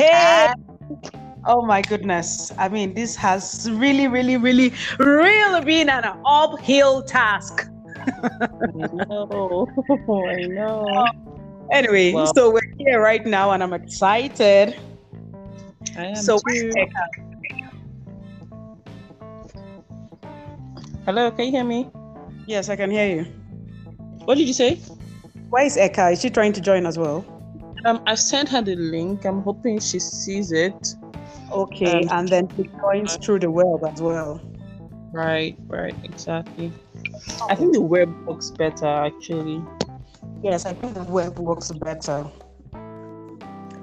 Hey. Oh my goodness. I mean, this has really, really, really, really been an uphill task. I know. I know. Anyway, Well- so we're here right now and I'm excited. I am so too. Hello, can you hear me? yes, I can hear you. What did you say? Where is Eka? Is she trying to join as well? Um, I've sent her the link. I'm hoping she sees it. Okay, Um, and then she joins through the web as well. Right, right, exactly. I think the web works better actually. Yes, I think the web works better.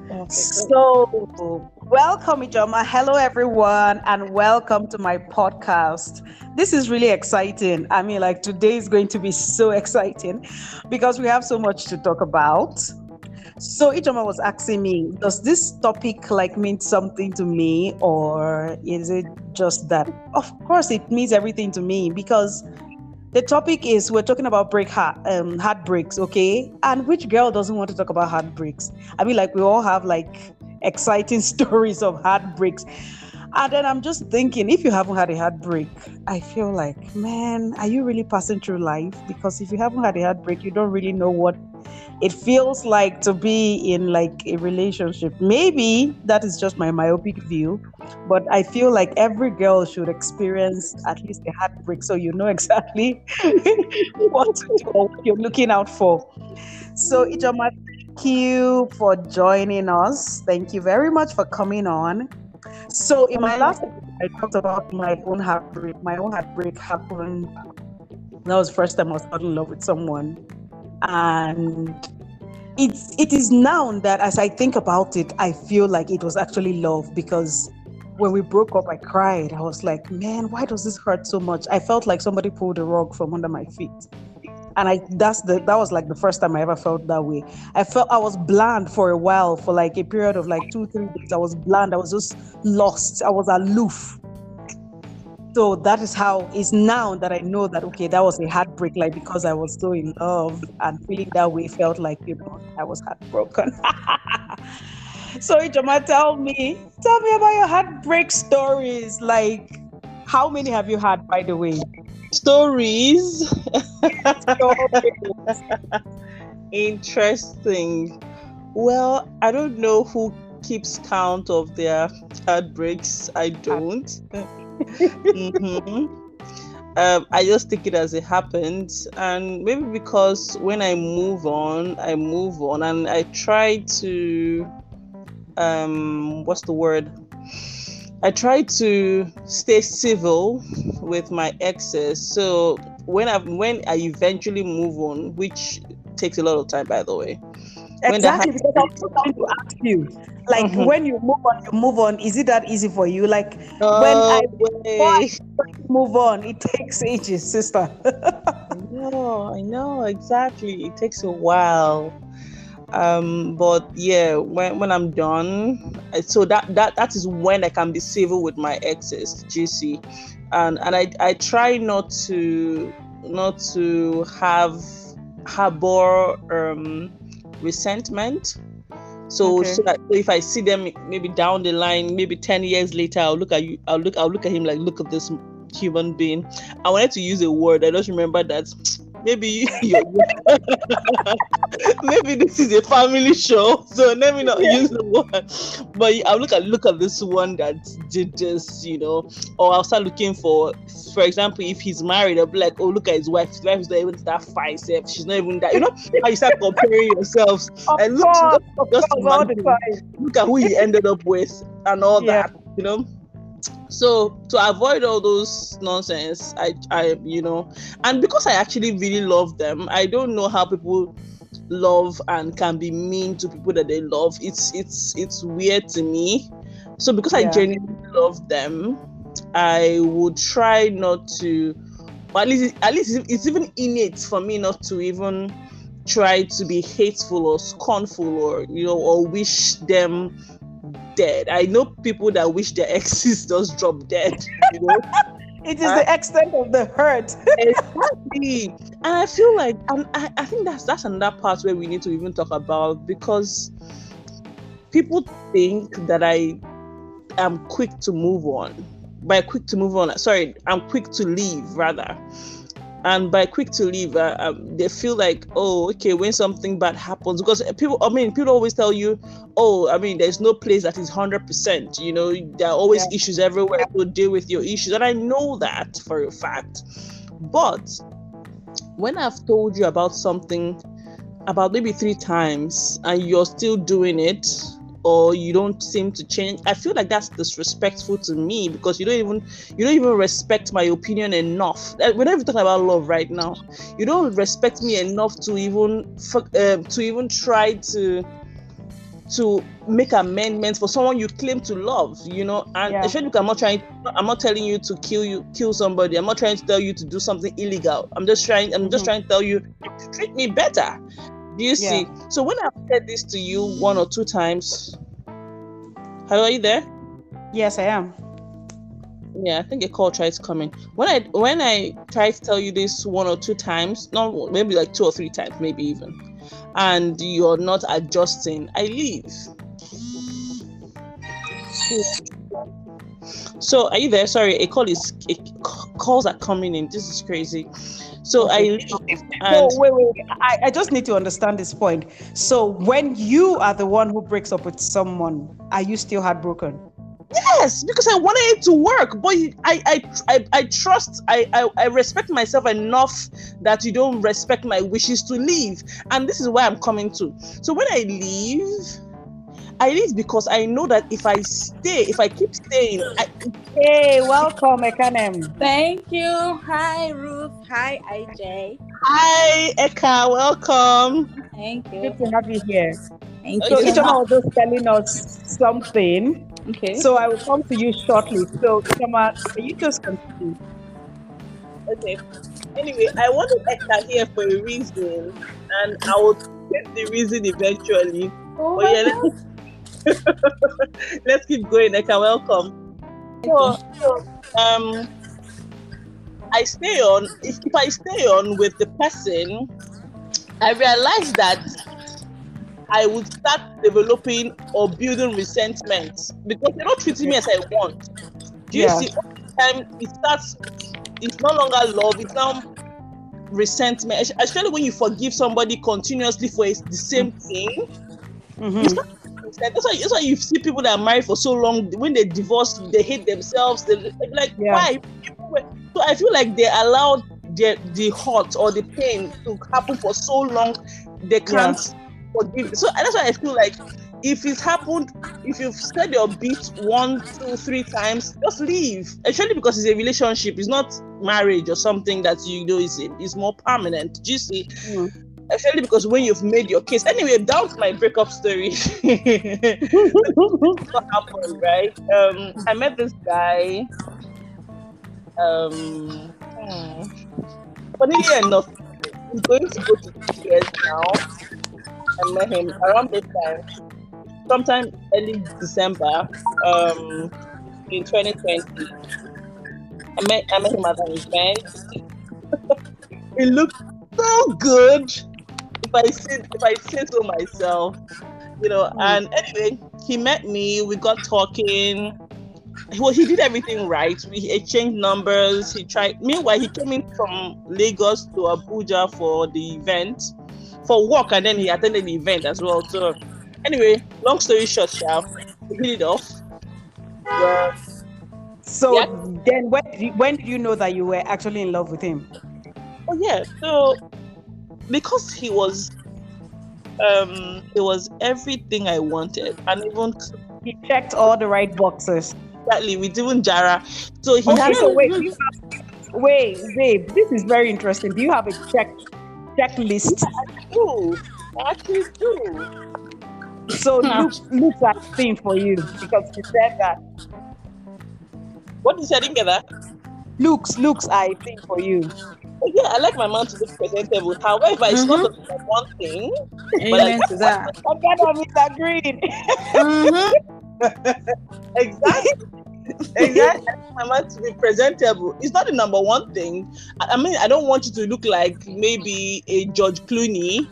Okay, So, welcome, Ijoma. Hello, everyone, and welcome to my podcast. This is really exciting. I mean, like, today is going to be so exciting because we have so much to talk about. So, Ijoma was asking me, does this topic like mean something to me, or is it just that? Of course, it means everything to me because the topic is we're talking about break heart, um, heartbreaks, okay? And which girl doesn't want to talk about heartbreaks? I mean, like we all have like exciting stories of heartbreaks. And then I'm just thinking, if you haven't had a heartbreak, I feel like, man, are you really passing through life? Because if you haven't had a heartbreak, you don't really know what it feels like to be in like a relationship. Maybe that is just my myopic view, but I feel like every girl should experience at least a heartbreak so you know exactly what to do or what you're looking out for. So, Ijoma, thank you for joining us. Thank you very much for coming on. So, in my last I talked about my own heartbreak. My own heartbreak happened. That was the first time I was in love with someone, and it's it is now that as I think about it, I feel like it was actually love because when we broke up, I cried. I was like, man, why does this hurt so much? I felt like somebody pulled a rug from under my feet. And I that's the that was like the first time I ever felt that way. I felt I was bland for a while, for like a period of like two, three days. I was bland. I was just lost. I was aloof. So that is how it's now that I know that okay, that was a heartbreak, like because I was so in love and feeling that way felt like you know I was heartbroken. so Ijoma, tell me, tell me about your heartbreak stories. Like, how many have you had, by the way? Stories. Interesting. Well, I don't know who keeps count of their heartbreaks. I don't. Ah. Mhm. um, I just take it as it happened, and maybe because when I move on, I move on, and I try to, um, what's the word? I try to stay civil with my exes. So when I when I eventually move on, which takes a lot of time, by the way. When that Exactly, because I was going to ask you, like, Mhm. when you move on, you move on. Is it that easy for you? Like, Oh, I- way. when move on, it takes ages, sister. no, I know, exactly. It takes a while. Um, but yeah, when when I'm done, so that that that is when I can be civil with my exes, GC, and and I I try not to not to have harbor um resentment. So, Okay. so that if I see them maybe down the line, maybe ten years later, I'll look at you. I'll look. I'll look at him like, look at this human being. I wanted to use a word. I just remember that maybe you maybe this is a family show, so let me not use the word. But I'll look at look at this one that did this, you know, or I'll start looking for, for example, if he's married, I'll be like, oh, look at his wife. His wife is not even that fine, self. She's not even that. You know, how you start comparing yourselves Of and look, course, just, just course, look at who you ended up with and all Yeah. that you know so to avoid all those nonsense i i you know and because i actually really love them i don't know how people love and can be mean to people that they love. It's it's it's weird to me. So because i genuinely love them i would try not to or at least at least it's even innate for me not to even try to be hateful or scornful or you know or wish them dead. I know people that wish their exes just drop dead. You know, It is the extent of the hurt. exactly. And I feel like, and I, I think that's that's another part where we need to even talk about because people think that I am quick to move on. By quick to move on, sorry, I'm quick to leave rather. And by quick to leave, uh, um, they feel like, oh, okay, when something bad happens, because people, I mean, people always tell you, oh, I mean, there's no place that is 100%. You know, there are always yeah. issues everywhere. to deal with your issues. And I know that for a fact. But when I've told you about something about maybe three times and you're still doing it, or you don't seem to change i feel like that's disrespectful to me because you don't even you don't even respect my opinion enough. We're not even talking about love right now. You don't respect me enough to even uh, to even try to to make amendments for someone you claim to love you know? And yeah. especially i'm not trying i'm not telling you to kill you kill somebody. I'm not trying to tell you to do something illegal. I'm just trying i'm just mm-hmm. trying to tell you to treat me better do you yeah. see? So when I've said this to you one or two times, hello, are you there? Yes, I am. Yeah, I think a call tries coming. When I when I try to tell you this one or two times, not maybe like two or three times, maybe even, and you're not adjusting, I leave. So are you there? Sorry, a call is a, calls are coming in. This is crazy. So. I so wait, wait. I, I just need to understand this point. So when you are the one who breaks up with someone, are you still heartbroken? Yes, because I wanted it to work, but I I I, I trust I, I I respect myself enough that you don't respect my wishes to leave, and this is where I'm coming to. So when I leave, I leave because I know that if I stay, if I keep staying, I, hey, welcome, Ekanem. Thank you. Hi, Ruth. Hi, IJ. Hi, Eka. Welcome. Thank you. Good to have you here. Thank so you. Ijoma was just telling us something. Okay. So I will come to you shortly. So Ijoma, can you just continue? Okay. Anyway, I wanted Eka here for a reason, and I will get the reason eventually. Oh but yeah, Let's keep going, Eka. Welcome. So, so, um, I stay on. If, if I stay on with the person, I realize that I would start developing or building resentment because they're not treating me as I want. Do you yeah. see? All the time it starts. It's no longer love. It's now resentment. Especially when you forgive somebody continuously for the same thing. Mm-hmm. That's why that's why you see people that are married for so long. When they divorce, they hate themselves. They, like yeah. why? So I feel like they allowed the the hurt or the pain to happen for so long. They can't yeah. forgive. So that's why I feel like if it's happened, if you've said your beat one, two, three times, just leave. Especially because it's a relationship. It's not marriage or something that you know is is more permanent. Do you see? Mm especially because when you've made your case. Anyway, down to my breakup story. what happened, right? Um, I met this guy. Um, hmm, funnily enough, he's going to go to years now. I met him around this time, sometime early December, um, in 2020. I met I met him at an event. he looked so good if I say if I say so myself, you know. Mm. And anyway, he met me. We got talking. Well, he did everything right. We exchanged numbers. He tried. Meanwhile, he came in from Lagos to Abuja for the event, for work, and then he attended the event as well. So, anyway, long story short, sharp, we hit it off. Yeah. So yeah. then, when when did you know that you were actually in love with him? Oh yeah. So because he was um he was everything I wanted and even he checked all the right boxes. Exactly, with even Jara. So he okay, so wait, wait, babe, this is very interesting. Do you have a check checklist? I do. I actually do. So look looks like thing for you because he said that. What did you say? I didn't get that. Looks looks I think for you yeah, I like my man to look presentable. However, it's mm-hmm. not a, one thing. Amen to that. I'm gonna Mr. Green. Mm-hmm. exactly. exactly. My man to be presentable. It's not the number one thing. I, I mean, I don't want you to look like maybe a George Clooney.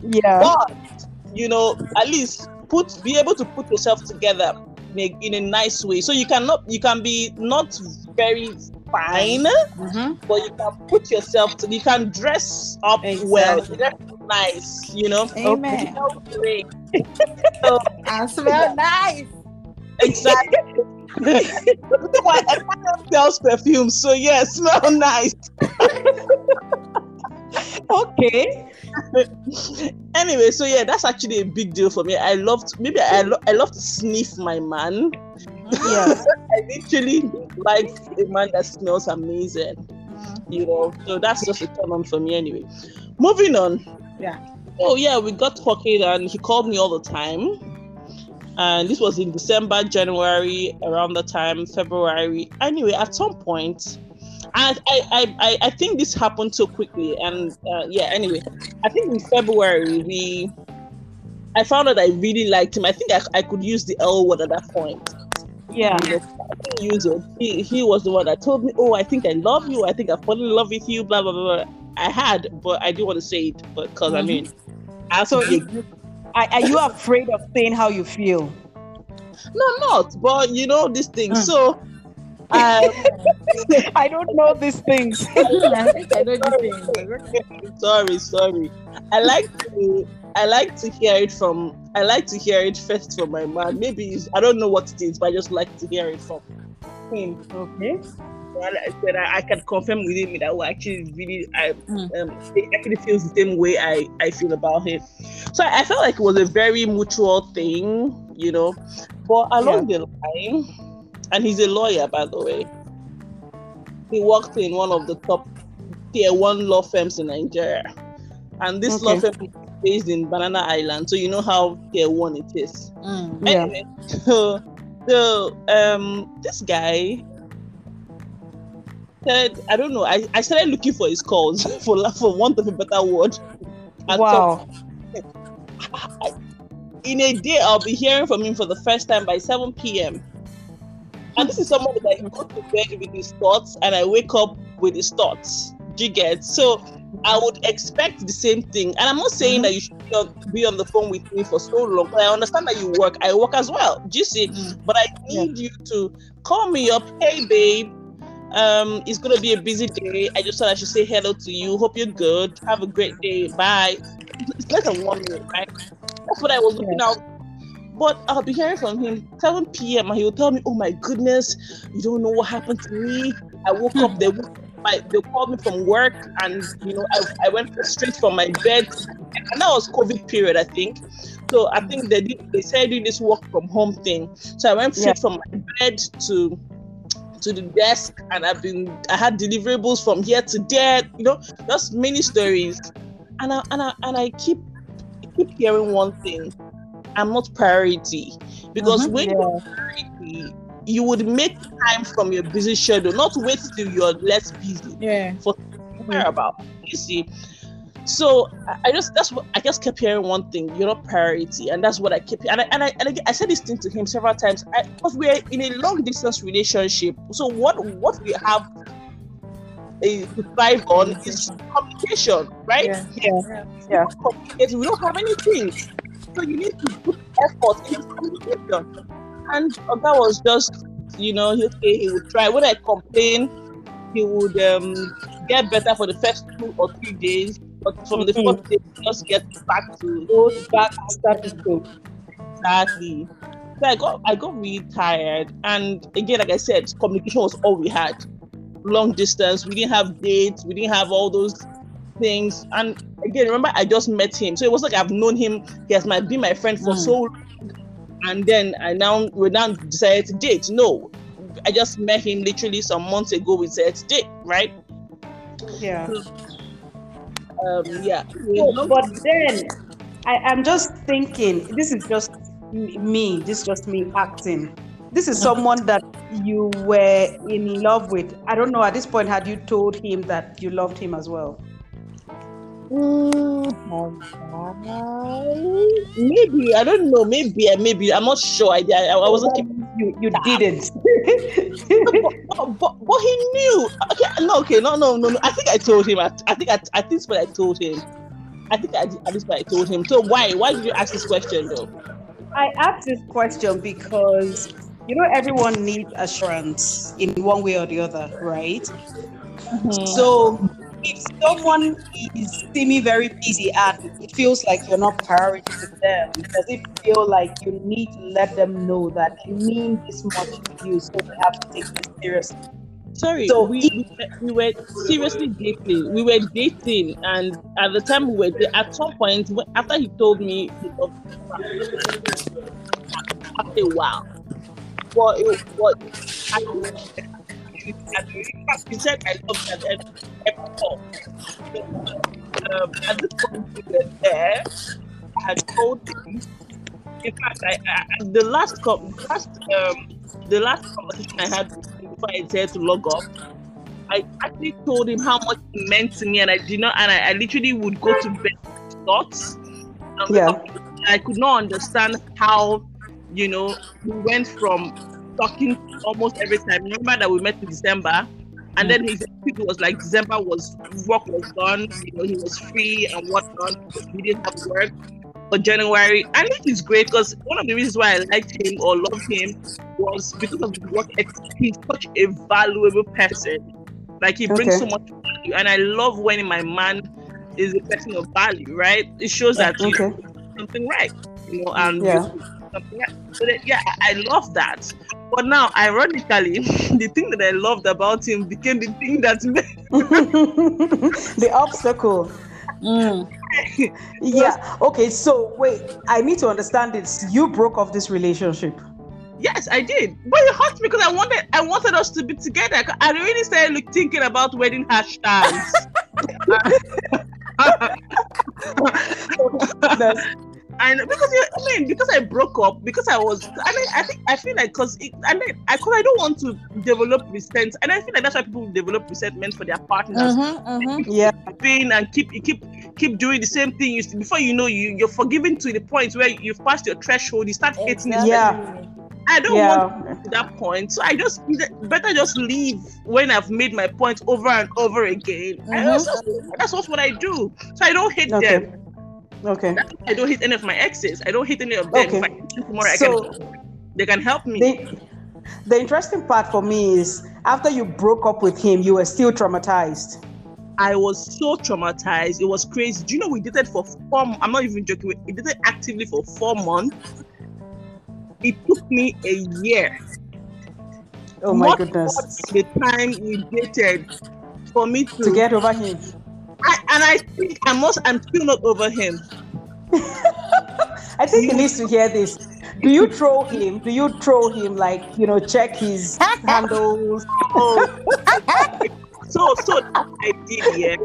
Yeah. But you know, at least put be able to put yourself together in a, in a nice way. So you cannot you can be not very fine, Mhm. but you can put yourself to you can dress up well, Exactly. dress nice, you know. Amen. Smell so, I smell nice. exactly. Why everyone sells perfume, so yeah, smell nice. Okay. anyway, so yeah, that's actually a big deal for me. I love to, maybe I, lo- I love to sniff my man. Yeah, I literally like a man that smells amazing, mm. you know. So that's just a turn on for me anyway. Moving on. Yeah. Oh yeah, we got talking and he called me all the time. And this was in December, January, around the time, February. Anyway, at some point, I I, I, I, I think this happened so quickly. And uh, yeah, anyway, I think in February we I found out I really liked him. I think I, I could use the L word at that point. Yeah. I didn't use it. He, he was the one that told me, "Oh, I think I love you. I think I fall in love with you." Blah blah blah. I had, but I didn't want to say it, but because I Mhm. mean, I have So you- are, are you afraid of saying how you feel? No, I'm not. But you know this thing. Mm. So, um, I don't know these things. I know this thing. sorry, sorry. I like to. I like to hear it from. I like to hear it first from my man. Maybe it's, I don't know what it is, but I just like to hear it from him. Okay. Well, I said I, I can confirm with him that we actually really, I Mm. um, he actually feels the same way I I feel about him. So I, I felt like it was a very mutual thing, you know. But along the line, and he's a lawyer, by the way. He worked in one of the top tier one law firms in Nigeria, and this law firm is based in Banana Island. So you know how tier one it is. Mm. Yeah. Anyway, so, so um, this guy said, I don't know. I, I started looking for his calls for for want of a better word. And Wow. so in a day, I'll be hearing from him for the first time by 7 p.m. And this is someone that I go to bed with his thoughts and I wake up with his thoughts. Do you get? So I would expect the same thing. And I'm not saying Mhm. that you should be on, the phone with me for so long, but I understand that you work. I work as well. Do you see? Mm. But I need you to call me up. Hey, babe. Um, it's gonna be a busy day. I just thought I should say hello to you. Hope you're good. Have a great day. Bye. It's less than one minute, right? That's what I was looking out. But I'll be hearing from him 7 p.m. and he'll tell me, "Oh my goodness, you don't know what happened to me. I woke up. They my, they called me from work, and you know I, I went straight from my bed. And that was COVID period, I think. So I think they did, they started doing this work from home thing. So I went straight from my bed to to the desk, and I've been I had deliverables from here to there. You know, just many stories, and I and I and I keep keep hearing one thing. I'm not priority because Mhm. when you're priority, you would make time from your busy schedule, not wait till you're less busy Yeah. For care about. You see. So I- I just that's what I just kept hearing one thing. You're not priority, and that's what I keep. And I and I and I, I said this thing to him several times. Because we're in a long distance relationship. So what what we have a, to thrive on is communication, right? Yeah. Yeah. Yeah. Communicate. We don't have anything, so you need to put effort in communication. And that was just, you know, okay, he would try. When I complain, he would um get better for the first two or three days, but from the Mhm. fourth day, just get back to Goes back to status quo. exactly. So I got I got really tired, and again, like I said, communication was all we had. Long distance, we didn't have dates, we didn't have all those things. And again, remember, I just met him, so it was like I've known him. He has my been my friend for Mm. so long, and then I now we now decided to date. No, I just met him literally some months ago. We said to date, right? Yeah. Um, yeah. So, but then I, I'm just thinking, this is just me, this is just me acting. This is someone that you were in love with. I don't know, at this point, had you told him that you loved him as well? Maybe I don't know. Maybe maybe I'm not sure. I I, I wasn't. keeping You, you didn't. but, but, but he knew. Okay, no, okay, no, no, no, no. I think I told him. I, I think I, I think what I told him. I think I, at this point I told him. So why, why did you ask this question though? I asked this question because you know everyone needs assurance in one way or the other, right? Mm-hmm. So if someone is seeming very busy and it feels like you're not priority to them, does it feel like you need to let them know that they mean this much to you, so they have to take this seriously? Sorry, so we, we, we were seriously dating. We were dating, and at the time we were at some point after he told me after a while, it was I, he said I love that every call. Um, at this point we were there, I had told him. In fact, I, I the last com- last um the last conversation I had before I said to log off, I actually told him how much it meant to me, and I did not, and I, I literally would go to bed thoughts. Yeah. I could not understand how, you know, we went from talking almost every time. Remember that we met in December, and then his was like December was work was done, you know, he was free and whatnot. He didn't have work. But January, I think it's great because one of the reasons why I liked him or loved him was because of work. He's such a valuable person. Like he brings okay. so much value, and I love when my man is a person of value. Right? It shows that okay. something right, you know, and yeah. Something right. So that, yeah, I love that. But now, ironically, the thing that I loved about him became the thing that made the obstacle. Mm. yeah. Okay. So wait, I need to understand this. You broke off this relationship. Yes, I did. But it hurt me because I wanted I wanted us to be together. I really started like, thinking about wedding hashtags. I know because I mean because I broke up because I was I mean I think I feel like because I mean I cause I don't want to develop resentment and I feel like that's why people develop resentment for their partners. Mm-hmm, mm-hmm. Yeah, pain and keep keep keep doing the same thing. You before you know you you're forgiven to the point where you've passed your threshold. You start hating exactly. Yeah. I don't yeah. want to that point, so I just better just leave when I've made my point over and over again. Mm-hmm. Also, that's what I do, so I don't hate okay. them. Okay. I don't hate any of my exes. I don't hate any of them. Okay. If I tomorrow, so, I can, they can help me. The, the interesting part for me is after you broke up with him, you were still traumatized. I was so traumatized. It was crazy. Do you know we dated for four? I'm not even joking. We dated actively for four months. It took me a year. Oh my goodness! The time we dated for me to, to get over him. I, and I think I must. I'm still not over him. I think he needs to hear this. Do you throw him? Do you throw him like you know check his handles? Oh. so so I did yeah.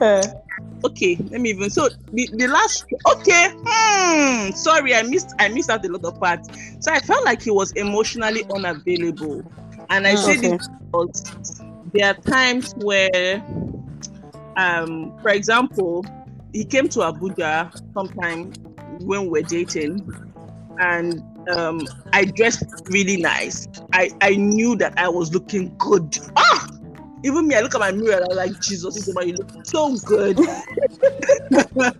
Uh, okay, let me even so the, the last okay. Hmm, sorry, I missed I missed out a lot of parts. So I felt like he was emotionally unavailable, and I say okay. this because there are times where um, for example, he came to Abuja sometime when we were dating, and um, I dressed really nice. I, I knew that I was looking good. Ah! Even me, I look at my mirror and I'm like, Jesus, this you look so good. and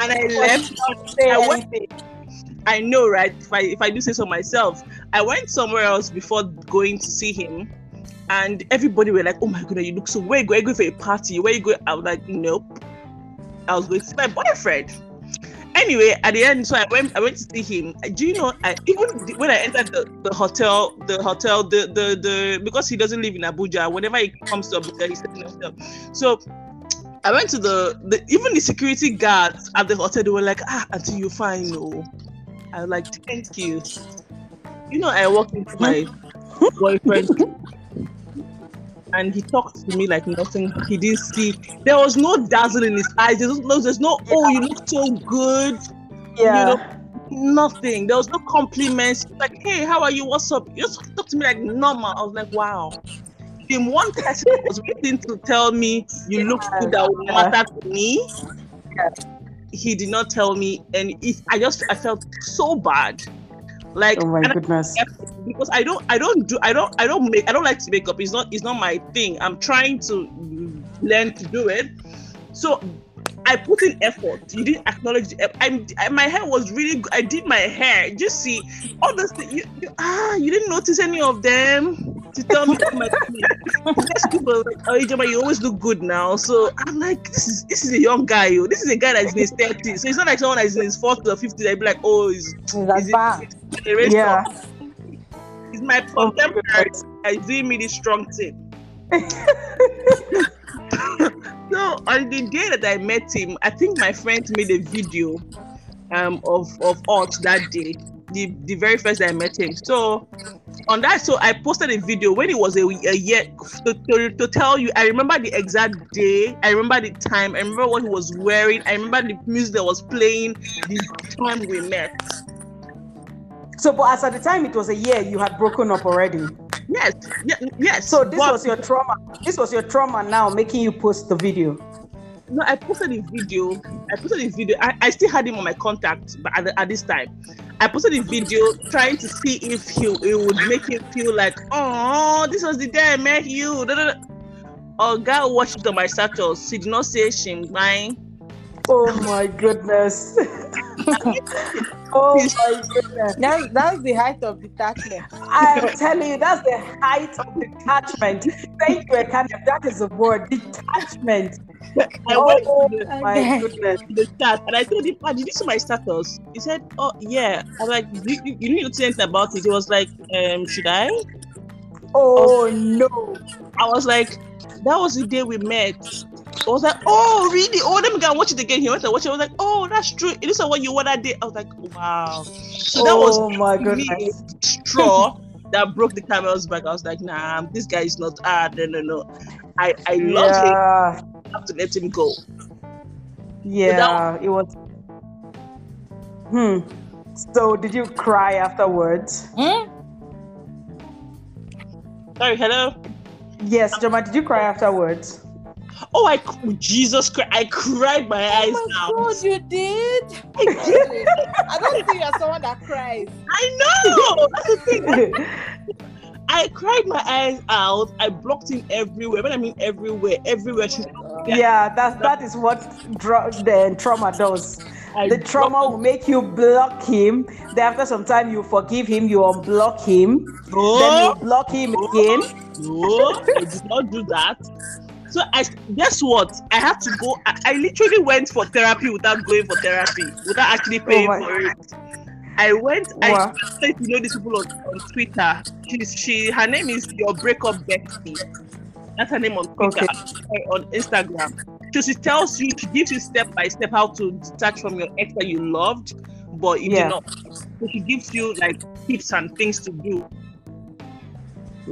I left. I, went, I know, right? If I if I do say so myself, I went somewhere else before going to see him and everybody were like, "Oh my god, you look so where you going for a party? Where you going?" I was like, "Nope." I was going to see my boyfriend. Anyway, at the end, so I went. I went to see him. Do you know? I even when I entered the, the hotel, the hotel, the, the the because he doesn't live in Abuja. Whenever he comes to Abuja, he's in hotel. So I went to the, the even the security guards at the hotel. They were like, "Ah, until you find no." I was like, "Thank you." You know, I walked into my boyfriend and he talked to me like nothing he didn't see. There was no dazzle in his eyes. There's no, there's no oh, you look so good. Yeah. You know, nothing. There was no compliments. Like, hey, how are you? What's up? You just talk to me like normal. I was like, wow. The one person was waiting to tell me you look good that would matter to me. Yeah. He did not tell me, and if I just I felt so bad. Like, oh my goodness. I, because I don't, I don't do, I don't, I don't make, I don't like to make up. It's not, it's not my thing. I'm trying to learn to do it. So I put in effort. You didn't acknowledge the effort. I'm, I, my hair was really good. I did my hair. Just see all the things. You, you, ah, you didn't notice any of them to tell me my Yes, people like, oh, you always look good now. So I'm like, this is this is a young guy. Yo. This is a guy that's in his 30s. So it's not like someone that's in his 40s or 50s. I'd be like, oh, he's, That's bad. he's Yeah. He's my contemporary. He's doing me this strong thing. so on the day that I met him, I think my friend made a video um of of us that day. The, the very first day I met him. So on that, so I posted a video when it was a, a year to, to, to tell you. I remember the exact day. I remember the time. I remember what he was wearing. I remember the music that was playing. The time we met. So, but as at the time it was a year, you had broken up already. Yes, yes. So this but- was your trauma. This was your trauma now making you post the video. No, I posted a video. I posted a video. I, I still had him on my contact, but at, at this time, I posted a video trying to see if he it would make him feel like, oh, this was the day I met you. Oh, God watched it on my status. He did not say shame mine. Oh my goodness. oh my goodness. That, that's the height of detachment. I'm telling you, that's the height of detachment. Thank you, Ekane. That is the word detachment. I went Oh to the, my goodness. to the chat and I told him, did you see my status? He said, oh, yeah. I was like, you, you, you didn't say anything about it. He was like, um, should I? Oh no. I was like, that was the day we met. I was like, oh, really? Oh, let me go and watch it again. He went and watch it. I was like, oh, that's true. This is what you wore that day. I was like, wow. So that was oh my goodness. straw that broke the camel's back. I was like, nah, this guy is not. Ah, no, no, no. I, I love him. I have to let him go. yeah, it was. Hmm. So, did you cry afterwards? Hmm? Sorry, hello. Yes, Joma, did you cry afterwards? Oh, I Jesus Christ! I cried my oh eyes Oh my out. God, you did? I don't think you're someone that cries. I know. That's the thing. I cried my eyes out. I blocked him everywhere. When I mean everywhere, everywhere. She, oh yeah, that's that is what dra- the trauma does. I The trauma will make you block him. Then after some time, you forgive him, you unblock him, then you block him again. no, I did not do that. So I guess what? I had to go. I, I literally went for therapy without going for therapy, without actually oh paying my- for it. I went. I started to know these people on, on Twitter. She's she. Her name is your breakup bestie. That's her name on Twitter. Eh, on Instagram. So she tells you, she gives you step by step how to detach from your ex that you loved, but you Yeah. did not. So she gives you like tips and things to do.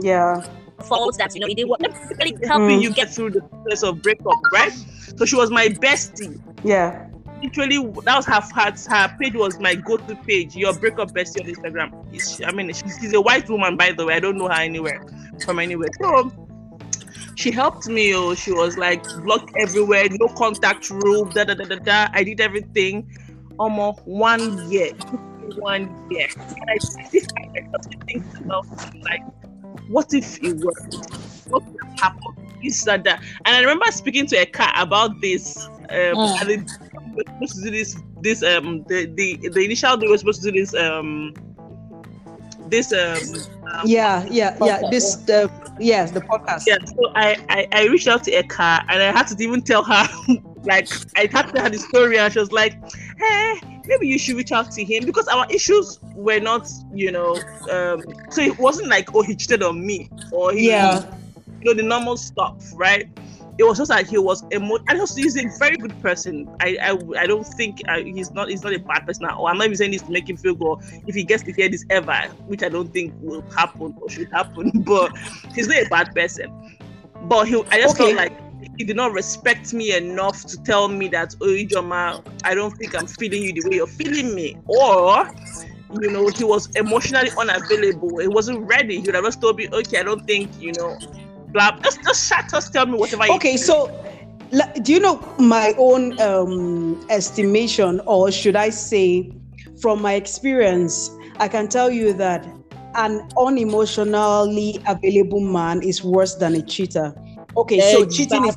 Yeah. Faults that you know it did what basically helping Mm. you get through the process of breakup, right? So she was my bestie. Yeah. Literally, that was her her, her page was my go-to page. Your breakup bestie on Instagram. I mean, she's, she's a white woman, by the way. I don't know her anywhere from anywhere. So she helped me. Oh, she was like blocked everywhere, no contact rule. Da da da da da. I did everything. Almost one year. One year. And I I think myself, like, what if it worked? What would happened? This and that. And I remember speaking to Eka about this. Um, Mm. and it, were supposed to do this. This um the the the initial day we were supposed to do this um this um Yeah. Yeah. Yeah. This. The. Yes. The podcast. yeah. So I I, I reached out to Eka and I had to even tell her like I had to tell her the story and she was like, hey, maybe you should reach out to him because our issues were not you know um so it wasn't like oh he cheated on me or he Yeah. you know the normal stuff, right? It was just like he was emo- and also he's a very good person. I I, I don't think uh, he's not he's not a bad person all. I'm not even saying this to make him feel good. If he gets to hear this ever, which I don't think will happen or should happen, but he's not a bad person. But he, I just Okay. felt like he did not respect me enough to tell me that, oh, Ijoma, I don't think I'm feeling you the way you're feeling me, or you know, he was emotionally unavailable. He wasn't ready. He would have just told me, okay, I don't think, you know, blah. Just, just shut us. Tell me whatever. you Okay, so do you know my own um, estimation, or should I say, from my experience, I can tell you that an unemotionally available man is worse than a cheater. Okay, so cheating is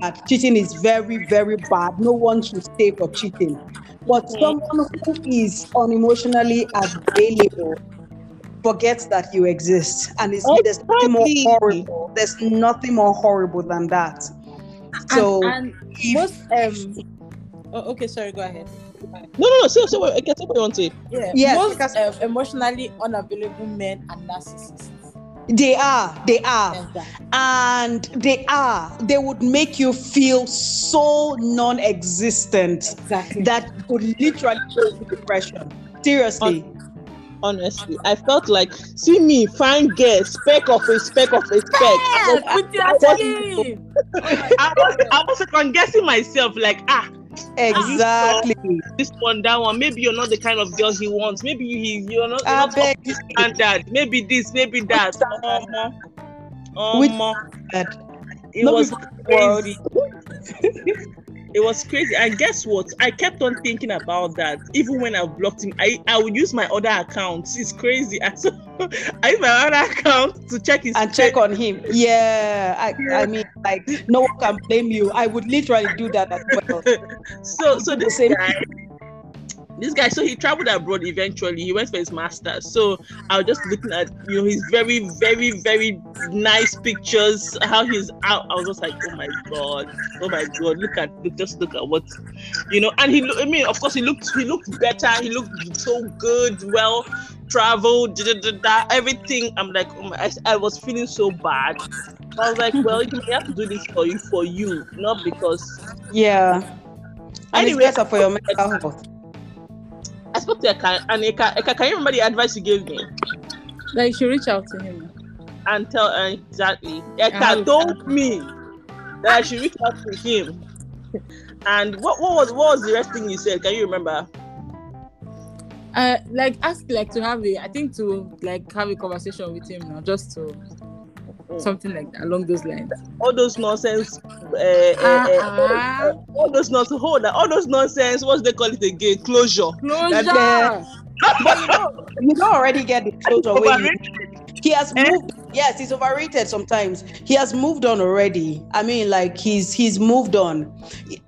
bad. Cheating is very, very bad. No one should stay for cheating. But someone who is unemotionally available forgets that you exist. And it's, there's nothing more horrible. There's nothing more horrible than that. So and, and if- most um oh, okay sorry go ahead No, no, no. So, so I get what you want to say. yeah Yes, most because- um, emotionally unavailable men are narcissists they are, they are. Exactly. and they are they would make you feel so non-existent exactly that you could literally go into depression seriously Honestly, I felt like, see me, fine girl, speck of a speck of a speck. I was, with your I was- I was, I was second guessing myself, like, ah, exactly this one, that one. Maybe you're not the kind of girl he wants. Maybe he, you're not, you're I not beg up to standard. Maybe this, maybe that. Um, Which um, standard? it No was crazy. it was crazy. And guess what? I kept on thinking about that. Even when I blocked him, I, I would use my other accounts. It's crazy. So I my other account to check his and check on him. Yeah I, I mean like no one can blame you. I would literally do that as well. So so The this same guy this guy so he traveled abroad eventually. He went for his master's. So i was just looking at you know his very very very nice pictures how he's out. I was just like oh my god oh my god look at look just look at what you know and he i mean of course he looked he looked better. He looked so good well traveled da, da, da, da, everything i'm like oh my, I, I was feeling so bad i was like well you have to do this for you for you not because yeah and Anyway. it's better for your mental health I spoke to Eka, and Eka, Eka, can you remember the advice you gave me? like you should reach out to him And tell her exactly. have Eka ah, told me that I should reach out to him. And what, what was what was the rest thing you said? Can you remember? Uh like ask like to have a i think to like have a conversation with him now just to something like that along those lines All those nonsense. Uh, uh, uh, Uh-uh. all those nonsense. Hold on. All those nonsense. What's they call it again? Closure. closure That- but you know you don't already get the when you he has Eh? moved yes he's overrated sometimes he has moved on already i mean like he's he's moved on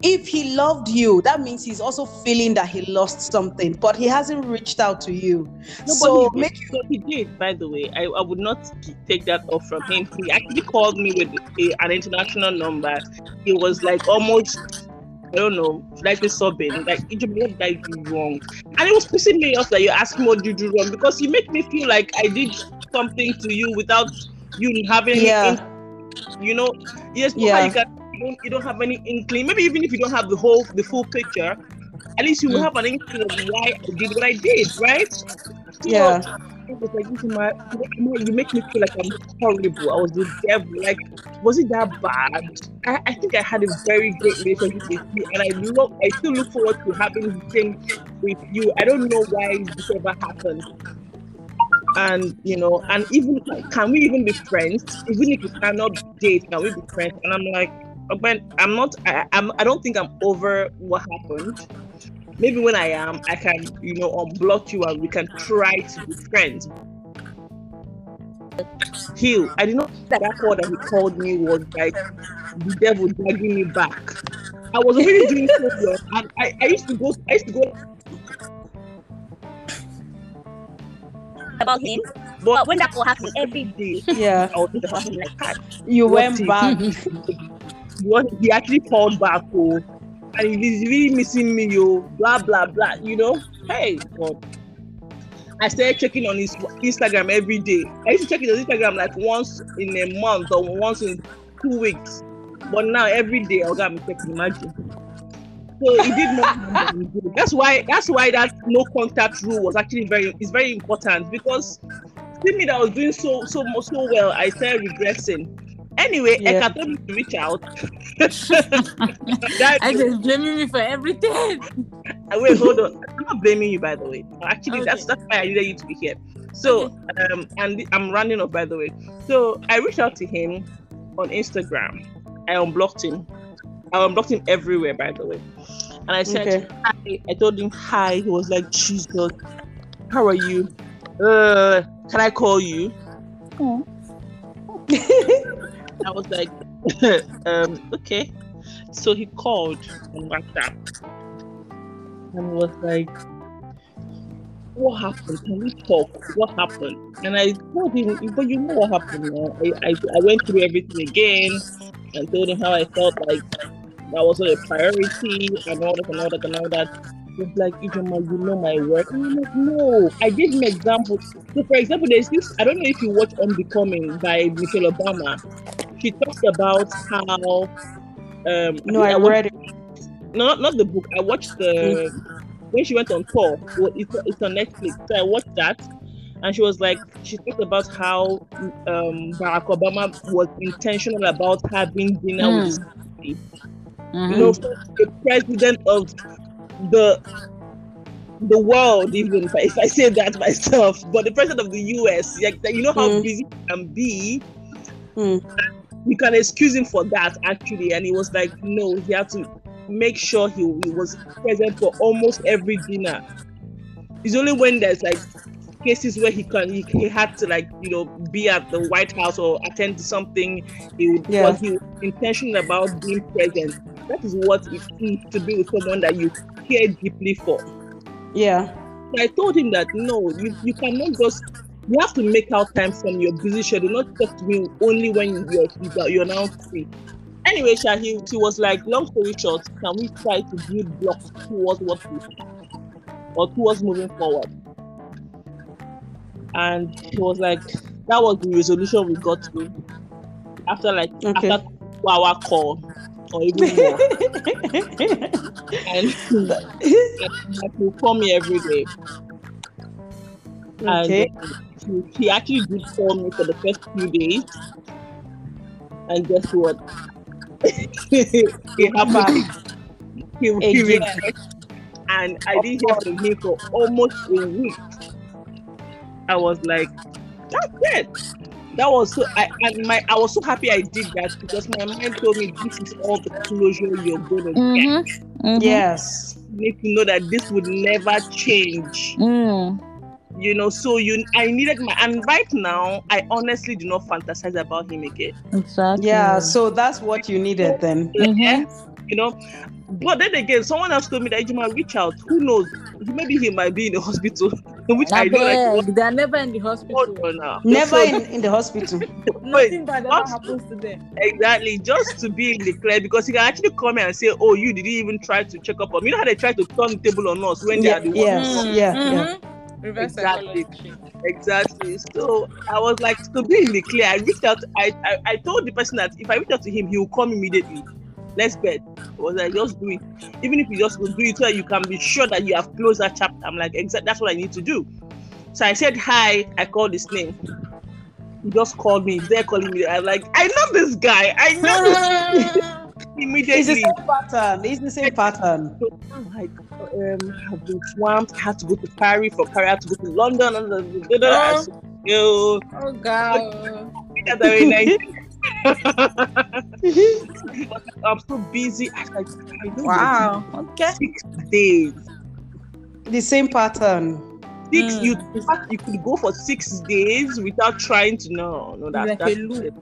if he loved you that means he's also feeling that he lost something but he hasn't reached out to you No, so he, make so he did, by the way. I, I would not take that off from him. He actually called me with a, an international number. He was like almost, I don't know, like a sobbing, like, what did I do wrong? And it was pissing me off that you asked me what did you do wrong because you make me feel like I did something to you without you having, Yeah. you know, yes, Yeah. yeah. you, can, you, don't, you don't have any inkling. Maybe even if you don't have the whole, the full picture, at least you will Mm. have an inkling of why I did what I did, right? So, yeah it was like, is my, you make me feel like I'm horrible. I was the devil. Like, was it that bad? I, I think I had a very great relationship with you, and I love. I still look forward to having the same with you. I don't know why this ever happened. And you know, and even can we even be friends? Even if we cannot date, can we be friends? And I'm like, but I'm not. I, I'm. I don't think I'm over what happened maybe when I am, I can, you know, unblock you and we can try to be friends. Heal. I did not think that that call that he called me was like the devil dragging me back. I was already doing so well, and I, I used to go. I used to go. about him. But But when that will happen every day, yeah I was thinking about him like you What went if- back What he actually called back, oh, and he's really missing me, yo. Blah blah blah. You know, hey God. I started checking on his Instagram every day. I used to check his Instagram like once in a month or once in two weeks. But now every day I'll get checking. Imagine. So he did did. That's why. That's why that no contact rule was actually very. is very important because see me that was doing so so so well. I started regressing. Anyway, Yeah. Eka told me to reach out. I just blaming me for everything. Wait, hold on. I'm not blaming you, by the way. Actually, that's Okay. that's why I needed you to be here. So, um, and I'm running off, by the way. So I reached out to him on Instagram. I unblocked him. I unblocked him everywhere, by the way. And I said, okay hi. I told him hi. He was like, Jesus, how are you? Uh, can I call you? I was like, um, okay. So he called on WhatsApp and was like, What happened? Can we talk? What happened? And I told him, But you know what happened. I, I, I went through everything again and told him how I felt like that wasn't a priority and all that and all that and all that. Was like, Ijoma, you know my work. And I'm like, No. I gave him examples. So, for example, there's this, I don't know if you watch Unbecoming by Michelle Obama. She talked about how. Um, No, I I read it. no, not, not the book. I watched the when she went on tour. Well, it's, it's on Netflix. So I watched that, and she was like, she talked about how um, Barack Obama was intentional about having dinner with his family. Mhm. You know, the president of the the world, even if I, if I say that myself, but the president of the U.S. Like, you know how Mm. busy can be. Mm. You can excuse him for that actually, and he was like, no, he had to make sure he, he was present for almost every dinner. It's only when there's like cases where he can he, he had to like you know be at the White House or attend to something. He would, Yeah. was he was intentional about being present. That is what it is to be with someone that you care deeply for. Yeah. So I told him that no, you, you cannot just you have to make out time from your busy schedule, not to me only when you're you're, you're now free. Anyway, Sha, he, he was like, long story short, can we try to build blocks towards what we or towards moving forward? And he was like, that was the resolution we got to after like Okay. after two hour call or even more. and he will call me every day. okay. And he, he actually did call me for the first few days. And guess what? he happened. He, he Again. And I didn't hear from him for almost a week. I was like, that's it. That was so I and my I was so happy I did that because my mind told me this is all the closure you're gonna get. Mhm. Mhm. Yes. You need to know that this would never change. Mm. You know so you i needed my and right now i honestly do not fantasize about him again Exactly. Yeah. So that's what you needed then. Mhm. you know but then again someone else told me that you might reach out who knows maybe he might be in the hospital which i I know like beg, they're never in the hospital. now Never So- in, in the hospital. Nothing bad ever happens to them. exactly just to be in the clear because he can actually come and say oh you didn't even try to check up on me you know how they try to turn the table on us when they are the yes. ones yeah, yeah. Reverse Exactly. psychology. Exactly. So I was like, to be in the clear, I reached out. I, I, I told the person that if I reach out to him, he will come immediately. Let's bet. I was like, just do it. Even if you just go do it, so you can be sure that you have closed that chapter. I'm like, exactly. That's what I need to do. So I said hi. I called his name. He just called me. He's there calling me. I'm like, I know this guy. I know this It's the immediately. same pattern. It's the same pattern. So oh I'm like, um, I've been swamped. I had to go to Paris. For Paris, had to go to London. And, and, and, and, Oh. yo, oh God. that's very nice. I'm so busy. I was like, I know Wow. Okay. Six days. The same pattern. Six. Mm. You in fact, you could go for six days without trying to know. No, that, Like that's it.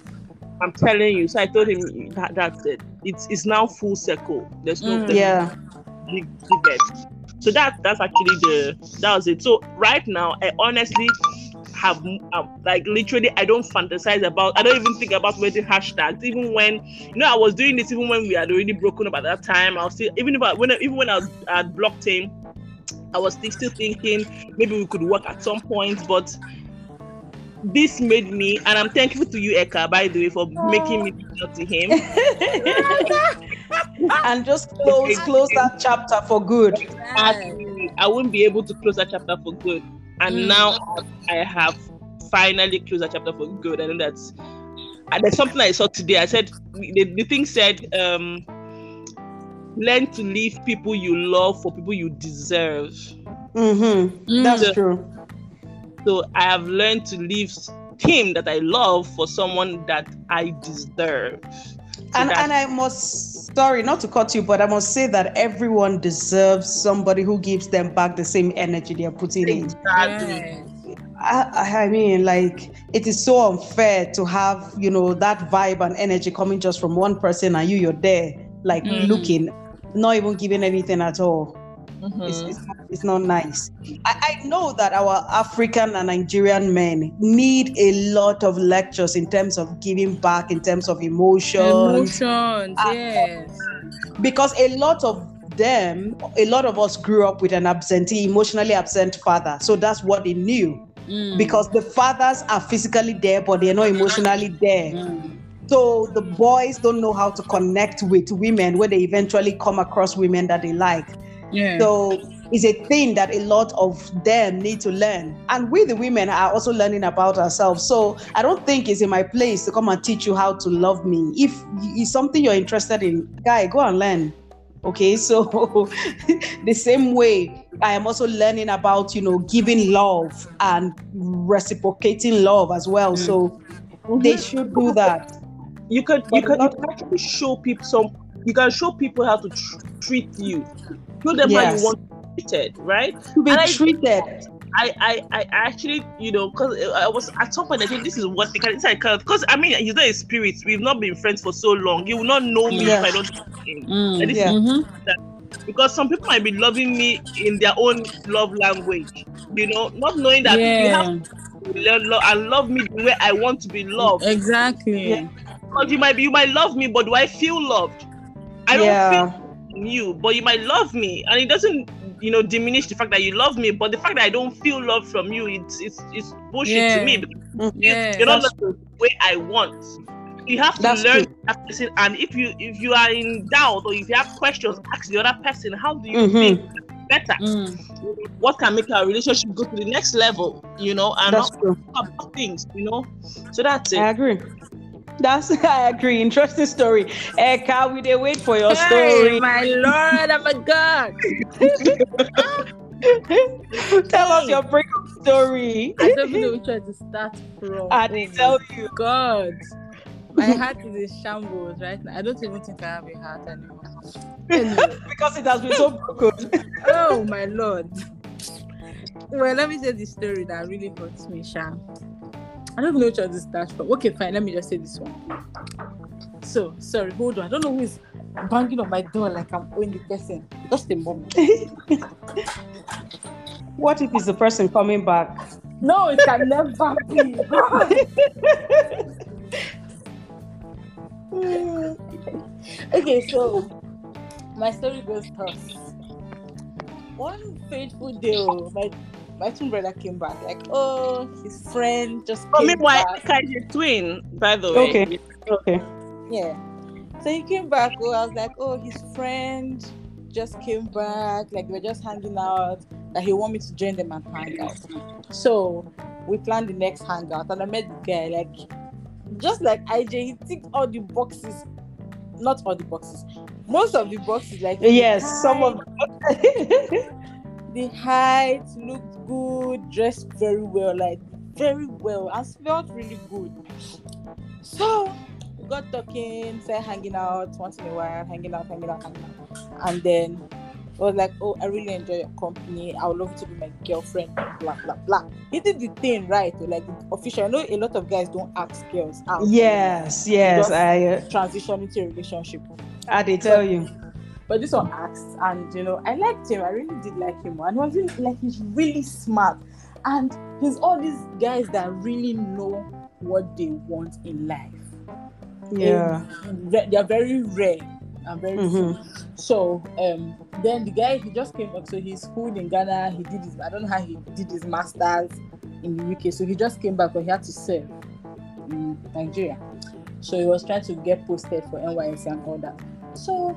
I'm telling you. So I told him that that's it. It's it's now full circle. There's no Mm. there's Yeah. So that that's actually the that was it. So right now, I honestly have um, like literally I don't fantasize about. I don't even think about wedding hashtags. Even when you know I was doing this, even when we had already broken up at that time, I was still even when even when I blocked him, I was still, still thinking maybe we could work at some point, but. This made me, and I'm thankful to you, Eka, by the way, for making me reach out to him. and just close close that chapter for good. I wouldn't be able to close that chapter for good. And Mm. now I have finally closed that chapter for good. I know that's and there's something I saw today. I said the, the thing said, um, learn to leave people you love for people you deserve. Mm-hmm. Mm. That's true. So I have learned to leave him that I love for someone that I deserve. So And and I must sorry not to cut you, but I must say that everyone deserves somebody who gives them back the same energy they are putting in. exactly. Yes. I, I mean, like, it is so unfair to have, you know, that vibe and energy coming just from one person and you, you're there, like, Mhm. looking, not even giving anything at all. Mhm. It's, it's, not, it's not nice. I, I know that our African and Nigerian men need a lot of lectures in terms of giving back, in terms of emotions, Emotions, Ah. yes. because a lot of them, a lot of us grew up with an absentee, emotionally absent father. So that's what they knew. Mm. Because the fathers are physically there, but they're not emotionally there. Mm. So the boys don't know how to connect with women when they eventually come across women that they like. Yeah. So it's a thing that a lot of them need to learn. And we, the women, are also learning about ourselves. So I don't think it's in my place to come and teach you how to love me. If it's something you're interested in, guy, go and learn. Okay, so the same way I am also learning about, you know, giving love and reciprocating love as well. Mm. So they should do that. you can you But can, you not- can actually show people some you can show people how to tr- treat you show them how Yes. you want to be treated right To be And I- treated. I, I, I actually, you know, because I was at some point I think this is what they can inside because I mean he's not a spirit. We've not been friends for so long. You will not know me Yeah. if I don't know him. Mm. And Yeah. Mhm. because some people might be loving me in their own love language, you know, not knowing that you have to learn love and love me the way I want to be loved. Exactly. Yeah. Because you might be, you might love me, but do I feel loved? I don't feel you, but you might love me, and it doesn't, you know, diminish the fact that you love me. But the fact that I don't feel love from you, it's it's it's bullshit Yeah. to me. Because you, Yeah. you're not the way I want. You have to That's learn true. that person, and if you if you are in doubt or if you have questions, ask the other person. How do you Mhm. feel better? Mm. What can make our relationship go to the next level? You know, and That's not true. about things. You know, so that's it. I agree. That's I agree. Interesting story. Eh, Eka, we dey wait for your Hey, story. my lord, oh a god. Tell us your breakup story. I don't even know which one to start from. I did my tell you. God. My heart is in shambles right now. I don't even think I have a heart anymore. Because it has been so broken. oh my lord. Well, let me tell the story that really hurts me, Sha. I don't even know which one to start but Okay, fine. Let me just say this one. So, sorry, hold on. I don't know who is banging on my door like I'm owing the person. Just a moment. What if it's the person coming back? No, it can never be. Okay, so my story goes thus. One fateful day, oh, my my twin brother came back. Like, oh, his friend just Oh, came meanwhile, back. Eka is a twin, by the way. Okay. Okay. Yeah. So he came back. Oh, I was like, oh, his friend just came back. Like, we're just hanging out. That he want me to join them and hang out. So we planned the next hangout, and I met the guy. Like, just like IJ, he ticked all the boxes. Not all the boxes. Most of the boxes, like the Yes, some of height- the height looked good, dressed very well, like very well, I smelled really good. So we got talking, started hanging out once in a while, hanging out, hanging out, hanging out. And then I was like, Oh, I really enjoy your company. I would love you to be my girlfriend, blah blah blah. He did the thing right, like official. I know a lot of guys don't ask girls out. yes, yes. I uh, Transition into a relationship. I did tell you. But this one asked, and you know, I liked him. I really did like him, and he was really like he's really smart, and he's all these guys that really know what they want in life. Yeah. Re- they're very rare and very Mhm. few. So um, then the guy he just came back. So he's schooled in Ghana. He did his I don't know how he did his masters in the UK. So he just came back, but he had to serve in Nigeria. So he was trying to get posted for NYSC and all that. So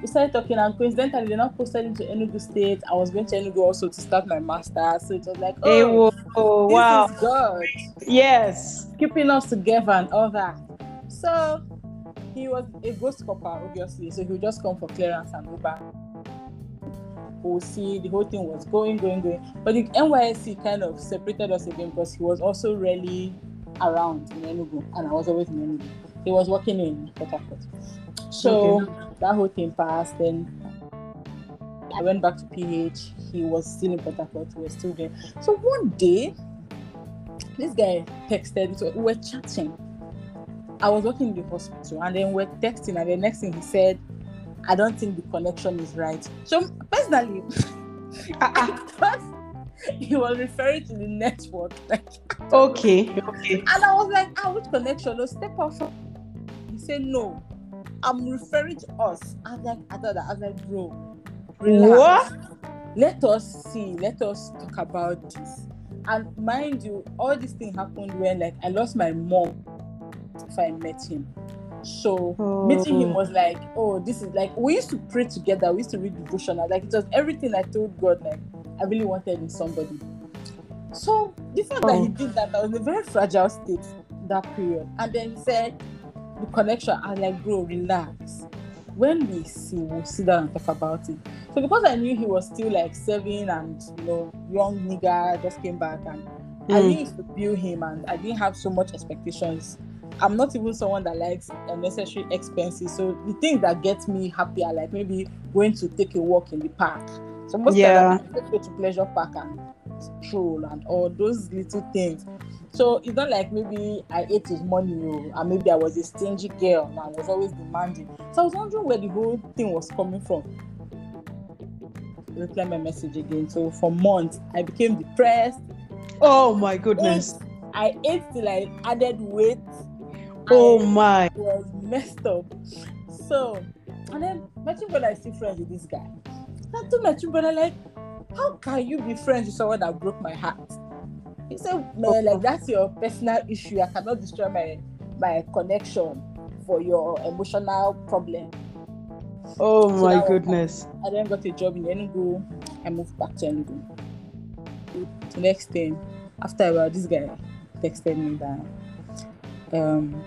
we started talking, and coincidentally, they're not posted into Enugu State. I was going to Enugu also to start my masters. So it was like, Hey, oh, whoa, oh, this wow. is God Yes. keeping us together and all that. So he was a ghost corper, obviously. So he would just come for clearance and go back. We'll see the whole thing was going, going, going. But the NYSC kind of separated us again because he was also really around in Enugu and I was always in Enugu. He was working in Port Harcourt. So that whole thing passed. Then I went back to PH. He was still in Port Harcourt. We were still there. So one day, this guy texted, so we were chatting. I was working in the hospital and then we're texting, and the next thing he said, I don't think the connection is right. So personally, I thought he was referring to the network. Like, Okay, okay. and I was like, ah, which connection? No, step off. from-" He said, no, I'm referring to us. I was like, I thought that. I was like, bro, relax. Let us see. Let us talk about this. And mind you, all this thing happened when like I lost my mom if I met him. So oh. meeting him Oh. was like, oh, this is like we used to pray together. We used to read devotional. Like it was everything I told God. Like I really wanted in somebody. So the fact that he Oh. did that, I was in a very fragile state that period. And then he said the connection. I was like, bro, relax. When we see, we'll sit down and talk about it. So because I knew he was still like serving and you know young nigga just came back and I Mm. didn't used to build him and I didn't have so much expectations. I'm not even someone that likes unnecessary expenses. So the things that get me happy are like maybe going to take a walk in the park. So most Yeah. of them go to pleasure park and stroll and all those little things. So it's not like maybe I ate his money or and maybe I was a stingy girl and I was always demanding. So I was wondering where the whole thing was coming from. Reply my message again. So for months I became depressed. Oh my goodness. I ate till I added weight. Oh my. was messed up. So, and then my twin brother is still friends with this guy. I told my twin brother, like, how can you be friends with someone that broke my heart? He said, man, like that's your personal issue. I cannot destroy my my connection for your emotional problem. Oh So my goodness. I then got a job in Enugu. I moved back to Enugu. The next thing, after a while, this guy texted me that um